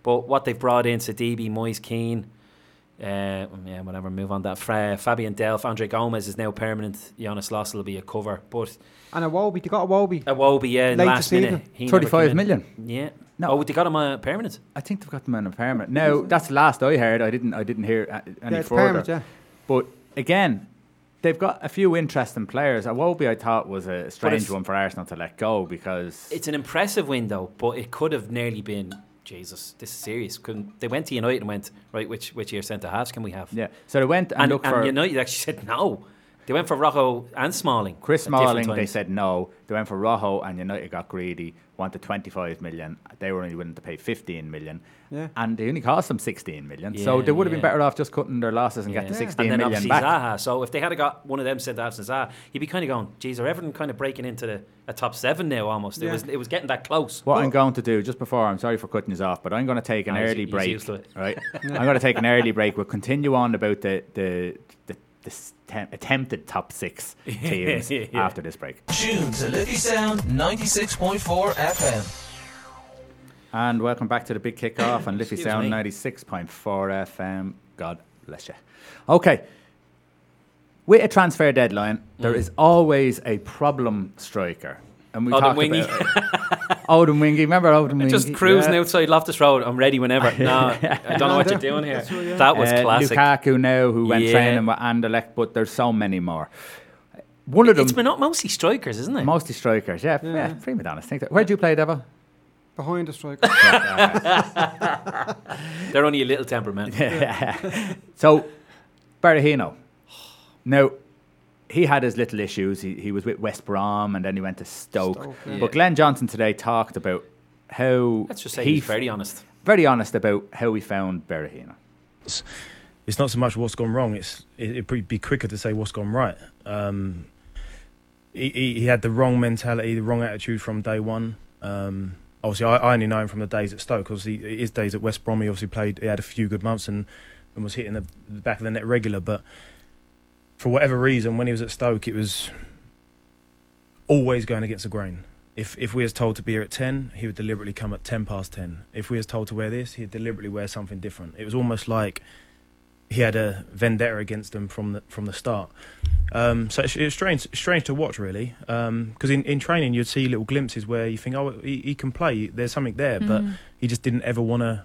But what they've brought in, Sidibe, Moise, Kean, Uh, yeah, whatever. Move on. That Fra- Fabian Delph, Andre Gomes is now permanent. Jonas Lössl will be a cover, but And Iwobi, they got Iwobi. a Wobie, yeah, in the Late last minute. season. he never came 35 in. million. Yeah. No. Oh, they got him uh, permanent. I think they've got them on a permit. No, that's the last I heard. I didn't. I didn't hear any yeah, further. permanent, yeah. But again, they've got a few interesting players. A Iwobi, I thought, was a strange one for Arsenal to let go because It's an impressive window, but it could have nearly been. Jesus, this is serious. Couldn't they went to United and went right? Which which year centre halves can we have? yeah. So they went and, and, looked and for United actually said no. They went for Rocco and Smalling. Chris Smalling. They said no. They went for Rojo, and United got greedy, wanted 25 million. They were only willing to pay 15 million. Yeah. And they only cost them 16 million. so they would have been better off just cutting their losses and Yeah. getting Yeah. 16 and then million obviously back. Zaha. So if they had got one of them centre halves and Zaha, you'd be kind of going, "Geez, are everything kind of breaking into the a top seven now? Almost. It was it was getting that close. What I'm going to do just before, I'm sorry for cutting you off, but I'm going to take an he's- early he's break. used to it. Right, I'm going to take an early break. We'll continue on about the the the, the stem- attempted top six teams Yeah. after this break. Tune to Liffey Sound 96.4 FM. And welcome back to the big kick-off on Liffey Sound me. 96.4 FM. God bless you. Okay. With a transfer deadline, there Mm. is always a problem striker. And we Odin talked Wingy. about Odemwingie. Remember Odemwingie? Just cruising Yeah. outside Loftus Road. I'm ready whenever. No, I don't know what you're doing here. That's yeah. That was Uh, classic. Lukaku now, who went Yeah. training with Anderlecht, but there's so many more. One of them, It's been not mostly strikers, isn't it? mostly strikers. Yeah, yeah, Yeah. prima donnas. Think that. Where do you play, Devo? Behind the striker. They're only a little temperamental. so, Berahino. Now, he had his little issues. He, he was with West Brom and then he went to Stoke. Stoke, yeah. But Glenn Johnson today talked about how Let's just say he he's very honest. very honest about how he found Berahino. it's not so much what's gone wrong. It's it, it'd be quicker to say what's gone right. Um, he, he, he had the wrong mentality, the wrong attitude from day one. Um, obviously, I, I only know him from the days at Stoke. Obviously, his days at West Brom, he obviously played. He had a few good months and, and was hitting the, the back of the net regular. But for whatever reason, when he was at Stoke, it was always going against the grain. If if we was told to be here at ten, he would deliberately come at ten past ten. If we was told to wear this, he'd deliberately wear something different. It was almost like he had a vendetta against them from the from the start. Um, so it's, it's strange, strange to watch, really, because in, in training you'd see little glimpses where you think, oh, he, he can play. There's something there, but he just didn't ever want to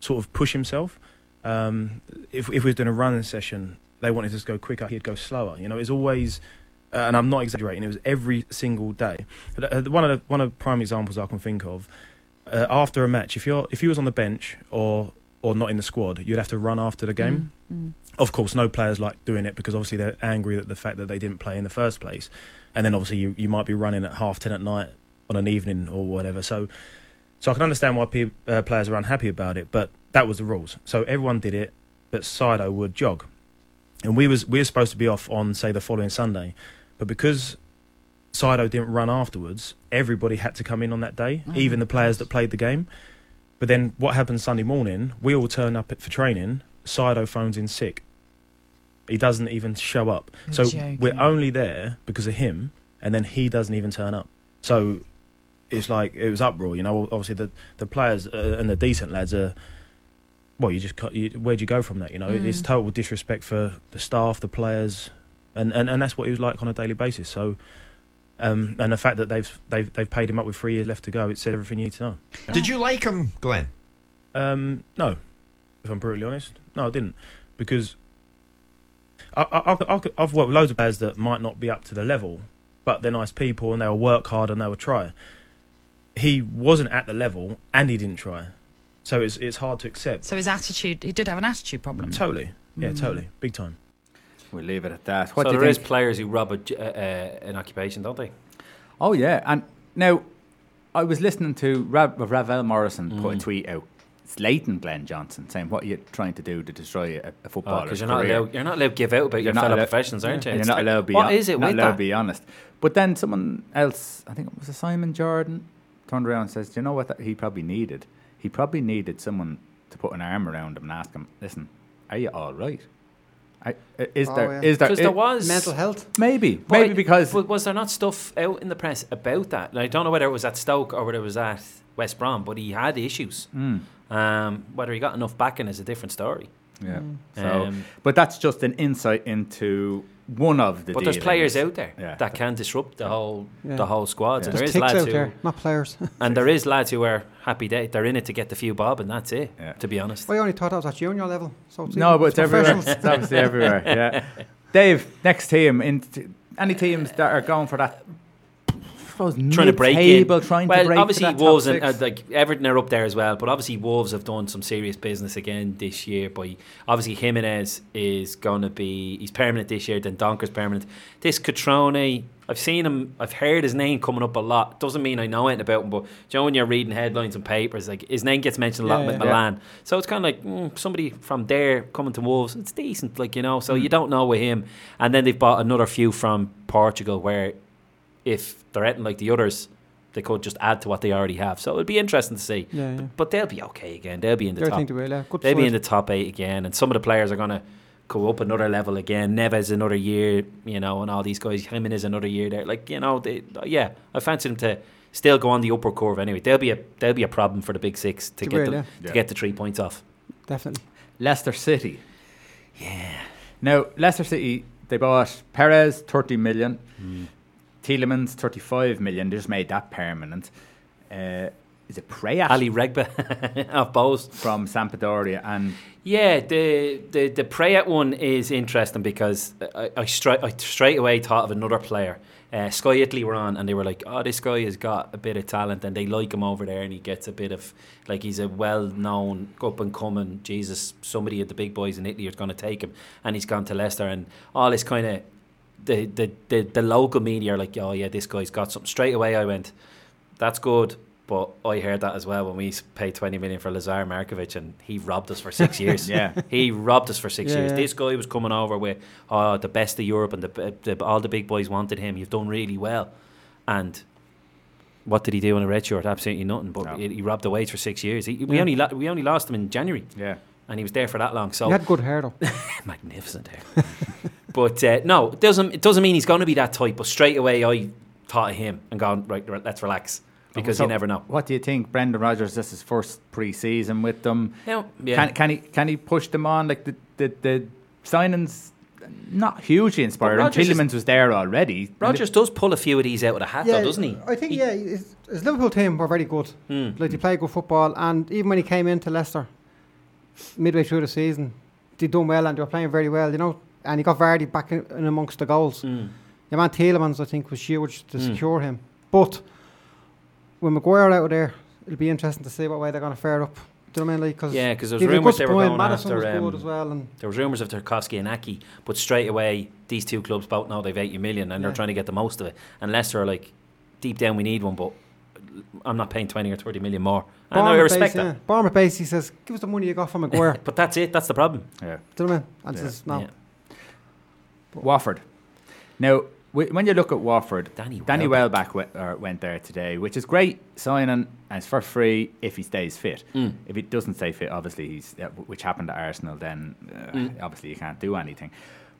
sort of push himself. Um, if if we was doing a running session, they wanted to just go quicker. He'd go slower. You know, it's always. Uh, and I'm not exaggerating. It was every single day. But, uh, One of the one of the prime examples I can think of uh, after a match, if you're if you was on the bench or or not in the squad, you'd have to run after the game. Of course, no players like doing it because obviously they're angry at the fact that they didn't play in the first place, and then obviously you, you might be running at half ten at night on an evening or whatever. So, so I can understand why pe- uh, players are unhappy about it, but that was the rules. So everyone did it, but Saido would jog, and we was we were supposed to be off on say the following Sunday, but because Saido didn't run afterwards, everybody had to come in on that day, even the players that played the game. But then what happened Sunday morning? We all turn up for training. Saido phones in sick. He doesn't even show up. So joking. we're only there because of him, and then he doesn't even turn up. So it's like it was uproar. You know, obviously the the players uh, and the decent lads are. Well, you just cut. You, where'd you go from that? You know, it's Mm. total disrespect for the staff, the players, and, and, and that's what he was like on a daily basis. So, um, and the fact that they've they've they've paid him up with three years left to go, it said everything you need to know. Did you like him, Glenn? Um, no, if I'm brutally honest, no, I didn't, because I, I, I, I, I've worked with loads of players that might not be up to the level, but they're nice people and they'll work hard and they'll try. He wasn't at the level and he didn't try, so it's it's hard to accept. So his attitude, he did have an attitude problem. Totally, yeah, totally, big time. We'll leave it at that. What so do you there think? is players who rob a, j- uh, uh, an occupation, don't they? Oh yeah, and now I was listening to Rav- Ravel Morrison put a Mm. tweet out. Slating Glenn Johnson, saying, "What are you trying to do to destroy a, a footballer's Because Oh, you're not career?" allowed. You're not allowed to give out about You're your not fellow allowed- professionals, aren't you? And you're It's not like- allowed to be. What hon- is it Not with allowed that? to be honest. But then someone else, I think it was a Simon Jordan, turned around and says, "Do you know what that he probably needed? He probably needed someone to put an arm around him and ask him, listen, are you all right? I, is Oh, there? yeah. Is there? Because there was Mental health. maybe, But maybe I- because but was there not stuff out in the press about that? And I don't know whether it was at Stoke or whether it was at West Brom, but he had issues. Mm. Um, whether he got enough backing is a different story. Yeah. So, Um, but that's just an insight into one of the. But there's players out there Yeah. that can disrupt the whole Yeah. the whole squad. And There's there is lads out who, there, not players. and there is lads who are happy they they're in it to get the few bob, and that's it. Yeah. To be honest, well, I only thought that was at junior level. So it's No, even- but it's everywhere. It's obviously everywhere. Yeah. Dave, next team. In any teams that are going for that? I suppose trying to break in. Trying well, to break for obviously that top Wolves and uh, like Everton are up there as well, but obviously Wolves have done some serious business again this year. By obviously Jimenez is going to be he's permanent this year. Then Dendoncker's permanent. This Cutrone, I've seen him. I've heard his name coming up a lot. Doesn't mean I know anything about him, but Joe, when you're reading headlines and papers, like his name gets mentioned a lot Yeah, with yeah. Milan. So it's kind of like mm, somebody from there coming to Wolves. It's decent, like you know. So you don't know with him. And then they've bought another few from Portugal, where if they're anything like the others, they could just add to what they already have. So it'll be interesting to see. Yeah, yeah. But they'll be okay again. They'll be in the I top. they will, yeah. Good they'll be side. in the top eight again, and some of the players are going to go up another level again. Neves another year, you know, and all these guys. Jimenez another year there. Like you know, they, yeah, I fancy them to still go on the upper curve anyway. They'll be a they'll be a problem for the big six to They get will, the, yeah. to Yeah. get the three points off. Definitely. Leicester City. Yeah. Now Leicester City, they bought Perez thirty million, mm. Tielemans thirty five million. They just made that permanent. Uh, is it Praet Ali Regba off both. from Sampdoria and Yeah, the the the Praet one is interesting because I, I, straight I straight away thought of another player. Uh, Sky Italy were on, and they were like, "Oh, this guy has got a bit of talent, and they like him over there, and he gets a bit of like he's a well-known, up and coming Jesus. Somebody of the big boys in Italy is going to take him, and he's gone to Leicester, and all this kind of the, the the the local media are like, "Oh yeah, this guy's got something." Straight away, I went, "That's good." But I heard that as well when we paid 20 million for Lazar Markovic and he robbed us for six years. Yeah. He robbed us for six Yeah, years. yeah. This guy was coming over with oh, the best of Europe and the, the, all the big boys wanted him. You've done really well. And what did he do in a red shirt? Absolutely nothing. But No. he, he robbed the for six years. He, we, Yeah. only lo- we only lost him in January yeah. and he was there for that long. So He had good hair though. magnificent hair. but uh, no, it doesn't it doesn't mean he's going to be that type. But straight away, I thought of him and gone right. right, Let's relax because So you never know. What do you think, Brendan Rodgers? This is his first pre-season with them. Now, yeah. Can, can he can he push them on? Like the the, the signings, not hugely inspiring. Rodgers is- Tielemans was there already. Rodgers does pull a few of these out of the hat, though, doesn't he? I think yeah, his, his Liverpool team were very good. Hmm. Like they played good football, and even when he came into Leicester midway through the season, they done well and they were playing very well, you know. And he got Vardy back in, in amongst the goals. Mm. Your man Tielemans, I think, was huge to Mm. secure him. But when Maguire out of there, it'll be interesting to see what way they're going to fare up. Do you know what I mean? Like, cause Yeah, because there was rumours they were going Maddison after. Um, as well, and there was rumours of Tarkowski and Ake, but straight away these two clubs both know they've 80 million and they're trying to get the most of it. And Leicester are like, deep down we need one, but I'm not paying 20 or 30 million more. And I Bournemouth respect base, that. Yeah. Bournemouth base, he says, give us the money you got from Maguire. But that's it. That's the problem. Yeah. Do you know what I mean? And Yeah. says, no. Yeah. Watford. Now, when you look at Watford, Danny Danny Welbeck. Welbeck uh, went there today, which is great signing, and it's for free if he stays fit. Mm. If he doesn't stay fit, obviously he's uh, which happened to Arsenal. Then uh, Mm. obviously you can't do anything.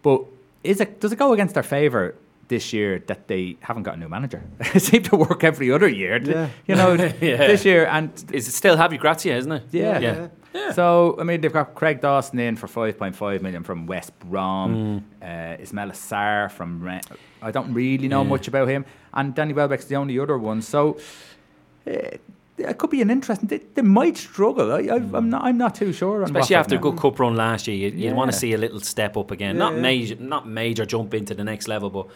But is it does it go against their favour this year that they haven't got a new manager? it seemed to work every other year. Yeah. You know, Yeah. this year and Is it still Javi Gracia, isn't it? yeah. Yeah. So I mean, they've got Craig Dawson in for five point five million from West Brom. Uh, Ismaila Sarr from. Re- I don't really know Yeah. much about him, and Danny Welbeck's the only other one. So uh, it could be an interesting. They, they might struggle. I, I'm not. I'm not too sure. On Especially after a good cup run last year, you'd, you'd want to see a little step up again. Yeah, not major, not major jump into the next level, but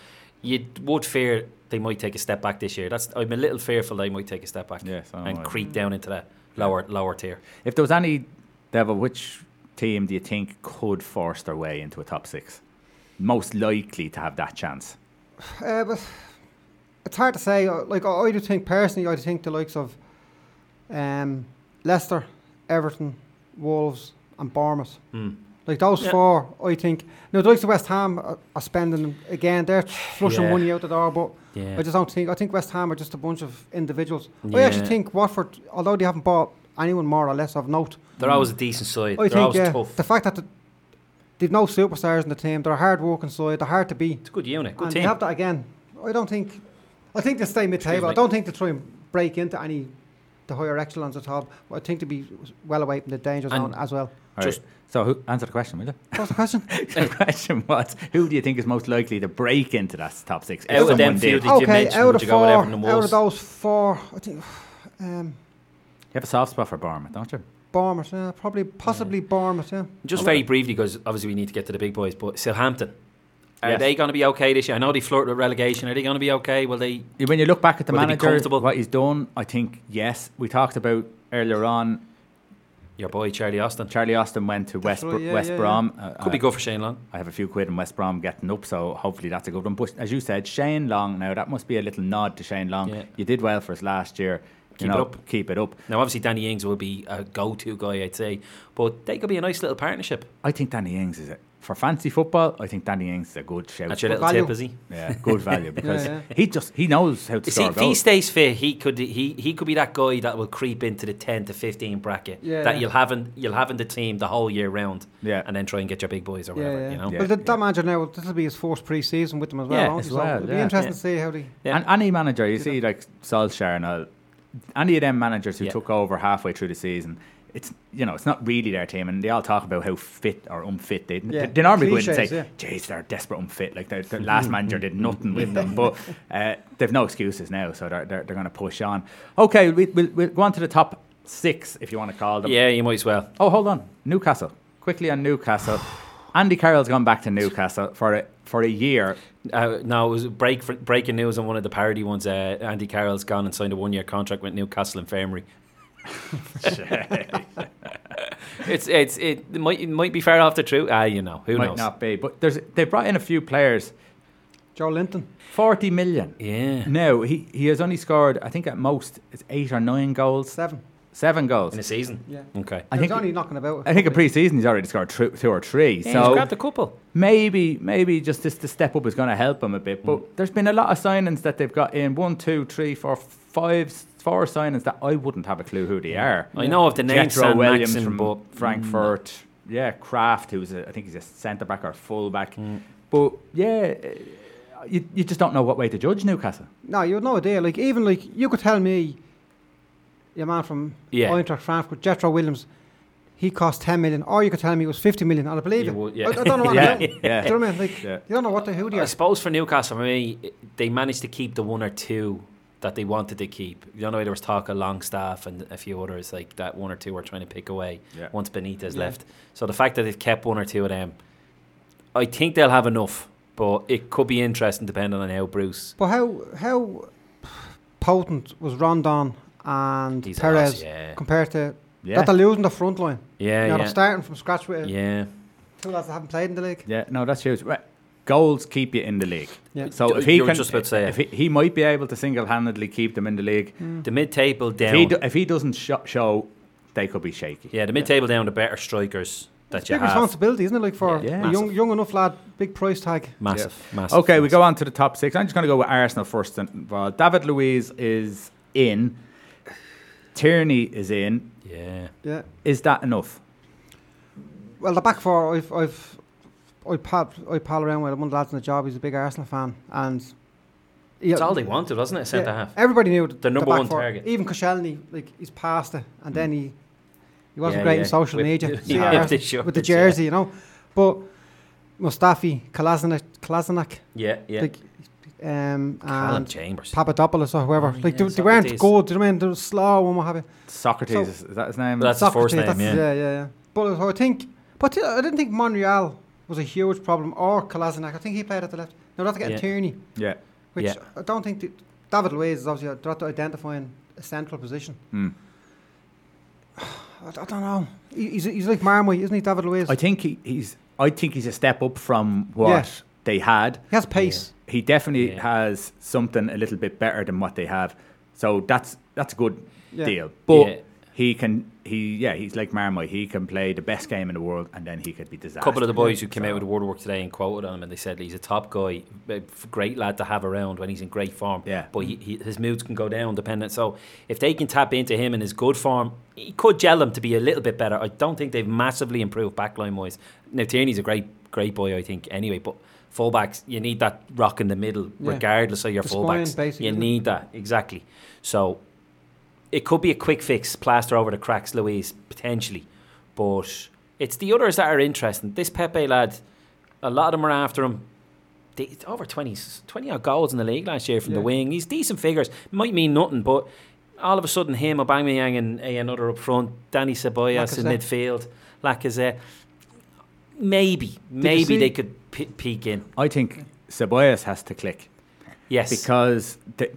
you would fear they might take a step back this year. That's I'm a little fearful they might take a step back Yeah, am and creep down into that lower lower tier. If there was any devil, which team do you think could force their way into a top six? Most likely to have that chance. Uh, but it's hard to say. uh, Like I, do think personally, I think the likes of um, Leicester, Everton, Wolves, and Bournemouth. Hmm. Like those Yeah. four, I think. Now the likes of West Ham are, are spending again. They're flushing Yeah. money out the door, but Yeah. I just don't think. I think West Ham are just a bunch of individuals. I actually think Watford, although they haven't bought anyone more or less of note, They're always a decent side. I They're think always yeah, tough. the fact that the, they've no superstars in the team, they're a hard working side, they're hard to beat. It's a good unit, good and team. they have that again. I don't think. I think they stay mid-table. I don't think they try and break into any the higher echelons of top. I think to be well away from the danger And zone as well. All right. So who, answer the question, will you? What's the question? the question was, who do you think is most likely to break into that top six? if Out of them someone few did? that you okay, mentioned, out of you four, Everton out of those four, I think um, You have a soft spot for Bournemouth, don't you? Bournemouth, yeah, probably, possibly Bournemouth, yeah. Just very briefly, because obviously we need to get to the big boys, but Southampton. Are Yes. they going to be okay this year? I know they flirted with relegation. Are they going to be okay? Will they? When you look back at the Will they be manager, what he's done, I think yes. We talked about earlier on. Your boy Charlie Austin. Charlie Austin went to West right, yeah, West yeah, Brom. Uh, Could be I- good for Shane Long. I have a few quid in West Brom getting up, so hopefully that's a good one. But as you said, Shane Long. Now that must be a little nod to Shane Long. Yeah. You did well for us last year. You Keep it up. Keep it up. Now, obviously, Danny Ings will be a go-to guy, I'd say, but they could be a nice little partnership. I think Danny Ings is a, for fancy football. I think Danny Ings is a good shout. That's your little value. tip, is he? Yeah, good value because yeah. he just he knows how to You see, score if he stays fit, he could he he could be that guy that will creep into the ten to fifteen bracket Yeah, that yeah. you'll have in you'll have in the team the whole year round. Yeah. and then try and get your big boys or whatever. yeah. You know, Yeah. Well, the, that manager now, this will be his first pre-season with them as well. Yeah, as he? So well, it'll be interesting Yeah. to see how they. Yeah. And any manager, you see, like Solskjaer and all, any of them managers who Yeah. took over halfway through the season, it's you know it's not really their team, and they all talk about how fit or unfit they. Yeah, They normally go in and cliches, say, yeah. "Jeez, they're desperate unfit." Like their, their last manager did nothing with them, but uh, they've no excuses now, so they're they're, they're going to push on. Okay, we, we'll, we'll go on to the top six if you want to call them. yeah, you might as well. Oh, hold on, Newcastle. Quickly on Newcastle. Andy Carroll's gone back to Newcastle for a, for a year. Uh, no, it was break breaking news on one of the parody ones. Uh, Andy Carroll's gone and signed a one year contract with Newcastle Infirmary. it's it's it might it might be far off the truth. Ah, you know who Might knows. not be, but there's they brought in a few players. Joelinton. 40 million. Yeah, No, he, he has only scored, I think at most, it's eight or nine goals. Seven. Seven goals. in a season. Yeah. Okay. I I think- think only knocking about. I think in pre-season he's already scored tr- two or three. Yeah, he's so grabbed a couple. maybe maybe just this the step up is going to help him a bit. Mm. But there's been a lot of signings that they've got in one, two, three, four, five, four signings that I wouldn't have a clue who they are. I know of the name Jethro Sam Williams Maxon, from but Frankfurt. Yeah, Krafth, who's a, I think he's a centre back or full back. Mm. But yeah, uh, you, you just don't know what way to judge Newcastle. No, you have no idea. Like even like you could tell me, your man from Yeah. Eintracht Frankfurt, Jetro Willems, he cost ten million, or you could tell me it was fifty million. I'd believe You it. would, yeah. I, I don't know what. Yeah, I don't, yeah. Do you know what I mean? Like Yeah. you don't know what the who they I are. suppose for Newcastle, for me, they managed to keep the one or two that they wanted to keep. You know, there was talk of Longstaff and a few others like that. One or two were trying to pick away Yeah. once Benitez Yeah. left. So the fact that they've kept one or two of them, I think they'll have enough. But it could be interesting depending on how Bruce. But how how potent was Rondon and He's Perez awesome, yeah. compared to Yeah. that they're losing the front line? Yeah, you know, they're yeah, starting from scratch with yeah. two lads that haven't played in the league. Yeah, no, that's huge. Right. Goals keep you in the league. Yeah. So if he you were can, just about to say if he, he might be able to single-handedly keep them in the league. Mm. The mid-table If down. he, do, if he doesn't sh- show, they could be shaky. yeah, the mid-table down, the better strikers that It's you big have. responsibility, isn't it? Like for Yeah. a young young enough lad, big price tag. Massive, massive. Okay, we go on to the top six. I'm just going to go with Arsenal first. And, well, David Luiz is in. Tierney is in. Yeah. Yeah. Is that enough? Well, the back four, I've, I've, I pal, I pal around with one of the lads in the job. He's a big Arsenal fan, and yeah, That's all they wanted, wasn't it? Centre yeah, half. Everybody knew the, The number back one four. target. Even Koscielny, like he's past it, and then he he wasn't Yeah, great yeah. in social With- media. he See whipped Arsenal with the yeah. jersey, you know. But Mustafi, Kolasinac, Kolasinac, Yeah, yeah. like um, Callum and Chambers. Papadopoulos or whoever. Oh, like yeah, they, they weren't good. Do you know what I mean? They were slow and what have you. Socrates, So- is, is that his name? That's his first Socrates, name, that's- yeah. yeah, yeah, yeah. But so I think, but I didn't think Monreal was a huge problem or Kolasinac. I think he played at the left. Now that's getting Yeah. Tierney, yeah. which Yeah. I don't think that David Luiz is obviously they're not identifying a central position. Hmm. I, I don't know. He, he's he's like Marmite, isn't he, David Luiz? I think he, he's. I think he's a step up from what Yeah. they had. he has pace. He definitely Yeah. has something a little bit better than what they have. So that's that's a good Yeah. deal. But Yeah. He can he yeah he's like Marmite. He can play the best game in the world, and then he could be disaster. A couple of the boys who came out with the word work today and quoted on him, and they said he's a top guy, a f- great lad to have around when he's in great form. Yeah. but he, he, his moods can go down dependent. So if they can tap into him in his good form, he could gel them to be a little bit better. I don't think they've massively improved backline wise. Now Tierney's a great great boy, I think. Anyway, but. Fullbacks, you need that rock in the middle, Yeah. regardless of your The fullbacks. basically, You need that exactly. So it could be a quick fix, plaster over the cracks, Luiz, potentially. But it's the others that are interesting. This Pepe lad, a lot of them are after him. They, over 20, 20 odd goals in the league last year from the wing. He's decent figures. Might mean nothing, but all of a sudden, him, Aubameyang, and eh, another up front, Danny Ceballos in midfield, Lacazette. Maybe, maybe they could pe- peek in. I think Ceballos has to click Yes, because the,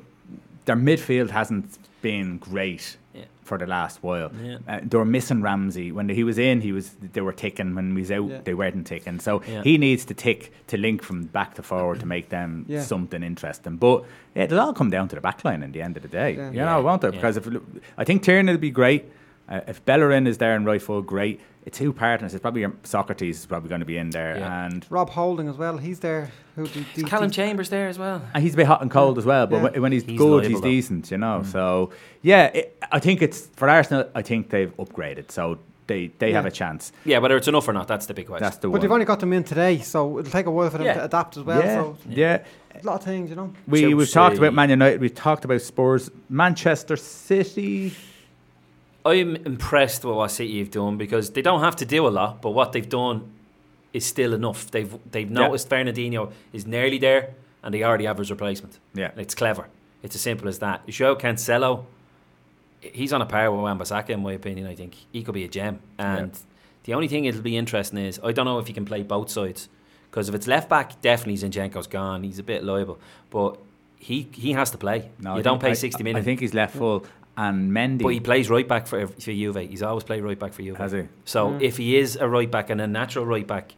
their midfield hasn't been great Yeah. for the last while. Yeah. Uh, they were missing Ramsey when he was in. He was they were ticking when he was out. Yeah. They weren't ticking. So Yeah. he needs to tick to link from back to forward to make them Yeah. something interesting. But it'll all come down to the back line in the end of the day. Yeah. You Yeah. know, won't it? Yeah. Because if I think Tierney will be great. Uh, if Bellerin is there in right full, great. It's two partners. It's probably Socrates is probably going to be in there, Yeah. and Rob Holding as well. He's there. Who do, do, Callum do- Chambers there as well. And he's a bit hot and cold as well, but Yeah. when, when he's, He's good, he's though. decent, you know. So yeah, it, I think it's for Arsenal. I think they've upgraded, so they they have a chance. Yeah, whether it's enough or not, that's the big question. That's the But one. they've only got them in today, so it'll take a while for them Yeah. to adapt as well. yeah, So yeah. a lot of things, you know. We we've talked about Man United. We've talked about Spurs, Manchester City. I'm impressed with what City have done because they don't have to do a lot, but what they've done is still enough. They've they've Yeah. noticed Fernandinho is nearly there, and they already have his replacement. Yeah, It's clever. It's as simple as that. Joe Cancelo, he's on a par with Wan-Bissaka in my opinion. I think he could be a gem. And the only thing it'll be interesting is I don't know if he can play both sides because if it's left back, definitely Zinchenko's gone. He's a bit liable, but he he has to play. no, I you don't think- pay I- sixty I, think he's left full, and Mendy But he plays right back for, for Juve. He's always played right back for Juve. has he. So Mm. if he is a right back and a natural right back,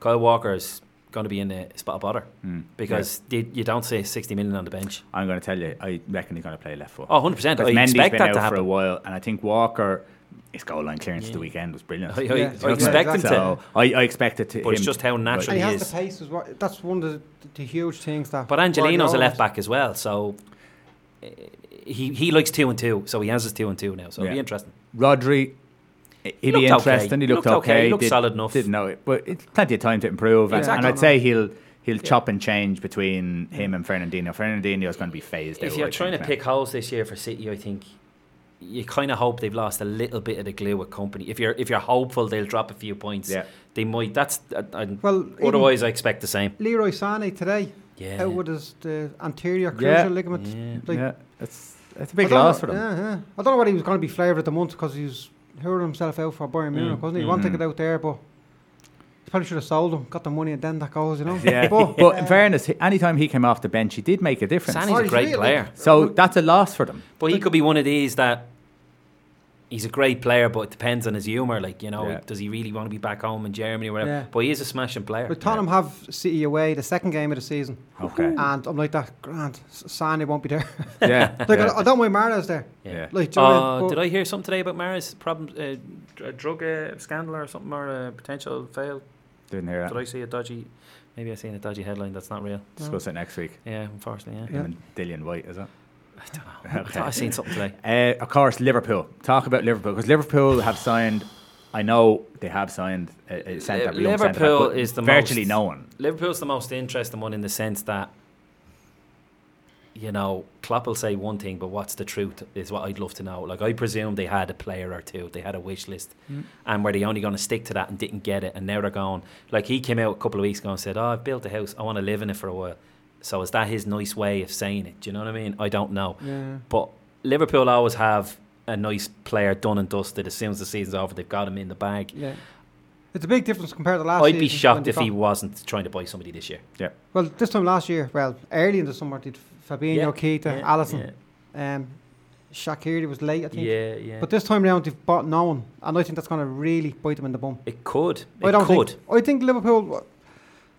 Kyle Walker is going to be in the spot of bother Mm. because you, you don't see 60 million on the bench. I'm going to tell you, I reckon he's going to play left foot. Oh, 100%. Because I Mendy's expect been that out to for a while, and I think Walker, his goal line clearance Yeah. the weekend was brilliant. I, I, Yeah. I Yeah, expect exactly. him to. So I, I expect it to. But it's just how natural And he he has is. the pace as well. That's one of the, the huge things that. But Angelino's a left back as well, so he he likes two and two, so he has his two and two now. So it'll be interesting. Rodri, he'd He be looked okay. interesting. He He looked, looked okay. okay. He looked Did- solid enough. Didn't know it, but it's plenty of time to improve. and, Exactly. and I'd say he'll he'll chop and change between him and Fernandinho. Fernandinho is going to be phased If out. you're I trying to think, pick holes this year for City, I think you kind of hope they've lost a little bit of the glue with company. If you're if you're hopeful they'll drop a few points, Yeah. they might. That's uh, uh, Well, otherwise I expect the same. Leroy Sané today Yeah, out with his the anterior cruciate Yeah. ligament. Yeah. Like, yeah, it's it's a big loss know- for them. Yeah, yeah. I don't know whether he was going to be flavour of the month because he's was hurling himself out for Bayern Munich, Mm, wasn't he? He mm. wanted to get out there, but he probably should have sold him, got the money, and then that goes, you know. Yeah, but, but in fairness, he- anytime he came off the bench, he did make a difference. Sané's Oh, a great really- player, So that's a loss for them. but he could be one of these that he's a great player, but it depends on his humour. Like you know, Yeah. does he really want to be back home in Germany or whatever? Yeah. But he is a smashing player. but Tottenham have City away the second game of the season, Okay. and I'm like that. Grant Sané won't be there. Yeah. like yeah. I, I don't mind Mahrez there. Yeah. Like, do you know Uh, mean? did I hear something today about Mahrez problem, uh, dr- drug uh, scandal or something, or a potential fail? Didn't hear that. Did. I see a dodgy? Maybe I seen a dodgy headline that's not real. Discuss it next week. Yeah, unfortunately, yeah. Yeah. And Dillian Whyte, is it? I don't know. I Okay. thought I seen something today. Uh, of course, Liverpool. Talk about Liverpool because Liverpool have signed. I know they have signed a, a centre. Li- Liverpool is the virtually most- no one. Liverpool's the most interesting one in the sense that, you know, Klopp will say one thing, but what's the truth is what I'd love to know. Like, I presume they had a player or two, they had a wish list, Mm. and were they only going to stick to that and didn't get it, and now they're going. Like, he came out a couple of weeks ago and said, Oh, I've built a house, I want to live in it for a while. So, is that his nice way of saying it? Do you know what I mean? I don't know. yeah. But Liverpool always have a nice player done and dusted. As soon as the season's over, they've got him in the bag. Yeah. It's a big difference compared to last I'd be shocked if he wasn't trying to buy somebody this year. Yeah. Well, this time last year, well, early in the summer, did Fabinho, Yeah, Keita, yeah, Alisson, um, Shaqiri was late, I think. Yeah, yeah. But this time round, they've bought no one, and I think that's going to really bite them in the bum. it could. I don't could. think. I think Liverpool, what,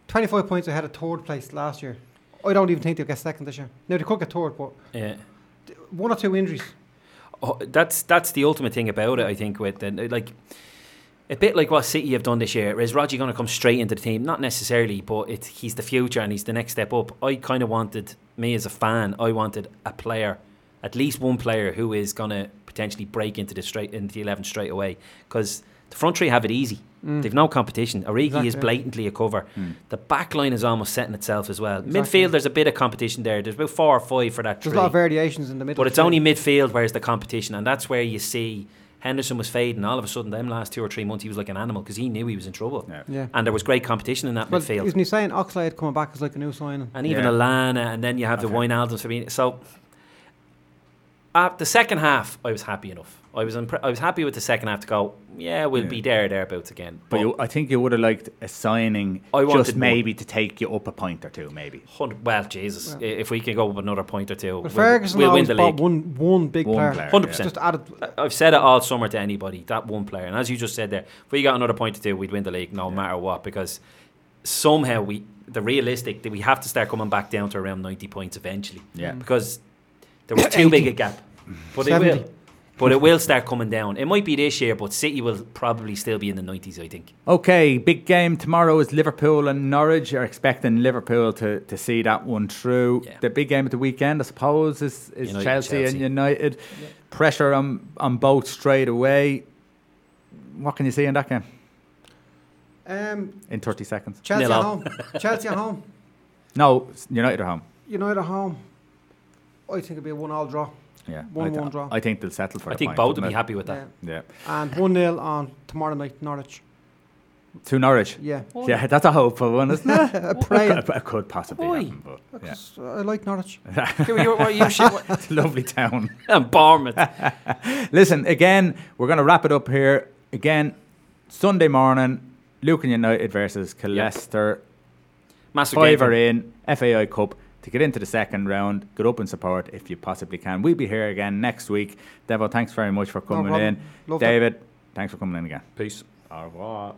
25 points ahead of third place last year. I don't even think they'll get second this year. Now they could get third, but Yeah. one or two injuries. Oh, that's that's the ultimate thing about it. I think with the, like a bit like what City have done this year. Is Roger going to come straight into the team? Not necessarily, but it's he's the future and he's the next step up. I kind of wanted me as a fan. I wanted a player, at least one player who is going to potentially break into the straight into the eleven straight away because. The front three have it easy. Mm. They've no competition. Origi Exactly, is blatantly a cover. The back line is almost setting itself as well. Exactly. Midfield, there's a bit of competition there. There's about four or five for that There's three. a lot of variations in the middle. But it's three. only midfield where's the competition, and that's where you see Henderson was fading. All of a sudden, them last two or three months, he was like an animal because he knew he was in trouble. Yeah. yeah. And there was great competition in that Well, midfield. isn't he saying Oxlade coming back is like a new signing? And even Yeah. Alana, and then you have the Wijnaldums for being so. Uh, the second half, I was happy enough. I was impre- I was happy with the second half to go. Yeah, we'll Yeah. be there thereabouts again. But you, I think you would have liked a signing I wanted just more. maybe to take you up a point or two, maybe. Well, Jesus, i- if we can go up another point or two, But we'll, Ferguson we'll win the bought league. one one big One player. player, Hundred percent. Just added. I've said it all summer to anybody. That one player, and as you just said there, if we got another point to do, we'd win the league no matter what. Because somehow we, the realistic, that we have to start coming back down to around ninety points eventually. Yeah. Because there was too big a gap, but it will. But it will start coming down. It might be this year, but City will probably still be in the nineties. I think. Okay, big game tomorrow is Liverpool and Norwich. You're expecting Liverpool to, to see that one through. Yeah. The big game of the weekend, I suppose, is, is United, Chelsea, Chelsea. and United. Pressure on, on both straight away. What can you see in that game Um, in 30 seconds? Chelsea at home. Chelsea at home. No, United are home. United at home. I think it'll be a one-all draw. Yeah, One- I, th- one draw. I think they'll settle for I a think point, both will wouldn't be it? happy with that. Yeah. And one 0 on tomorrow night, Norwich. To Norwich. Yeah. Yeah, that's a hopeful one, isn't it? A prayer. It could, it could possibly Oi. happen, but yeah. I like Norwich. Who are you- what are you shit- what- It's a lovely town. and Bournemouth. Listen, again, we're going to wrap it up here. Again, Sunday morning, Lucan United versus Leicester. Massive game. Five are in, FAI Cup. To get into the second round, get open support if you possibly can. We'll be here again next week. Devo, thanks very much for coming problem. in. Loved it. David, thanks for coming in again. Peace. Au revoir.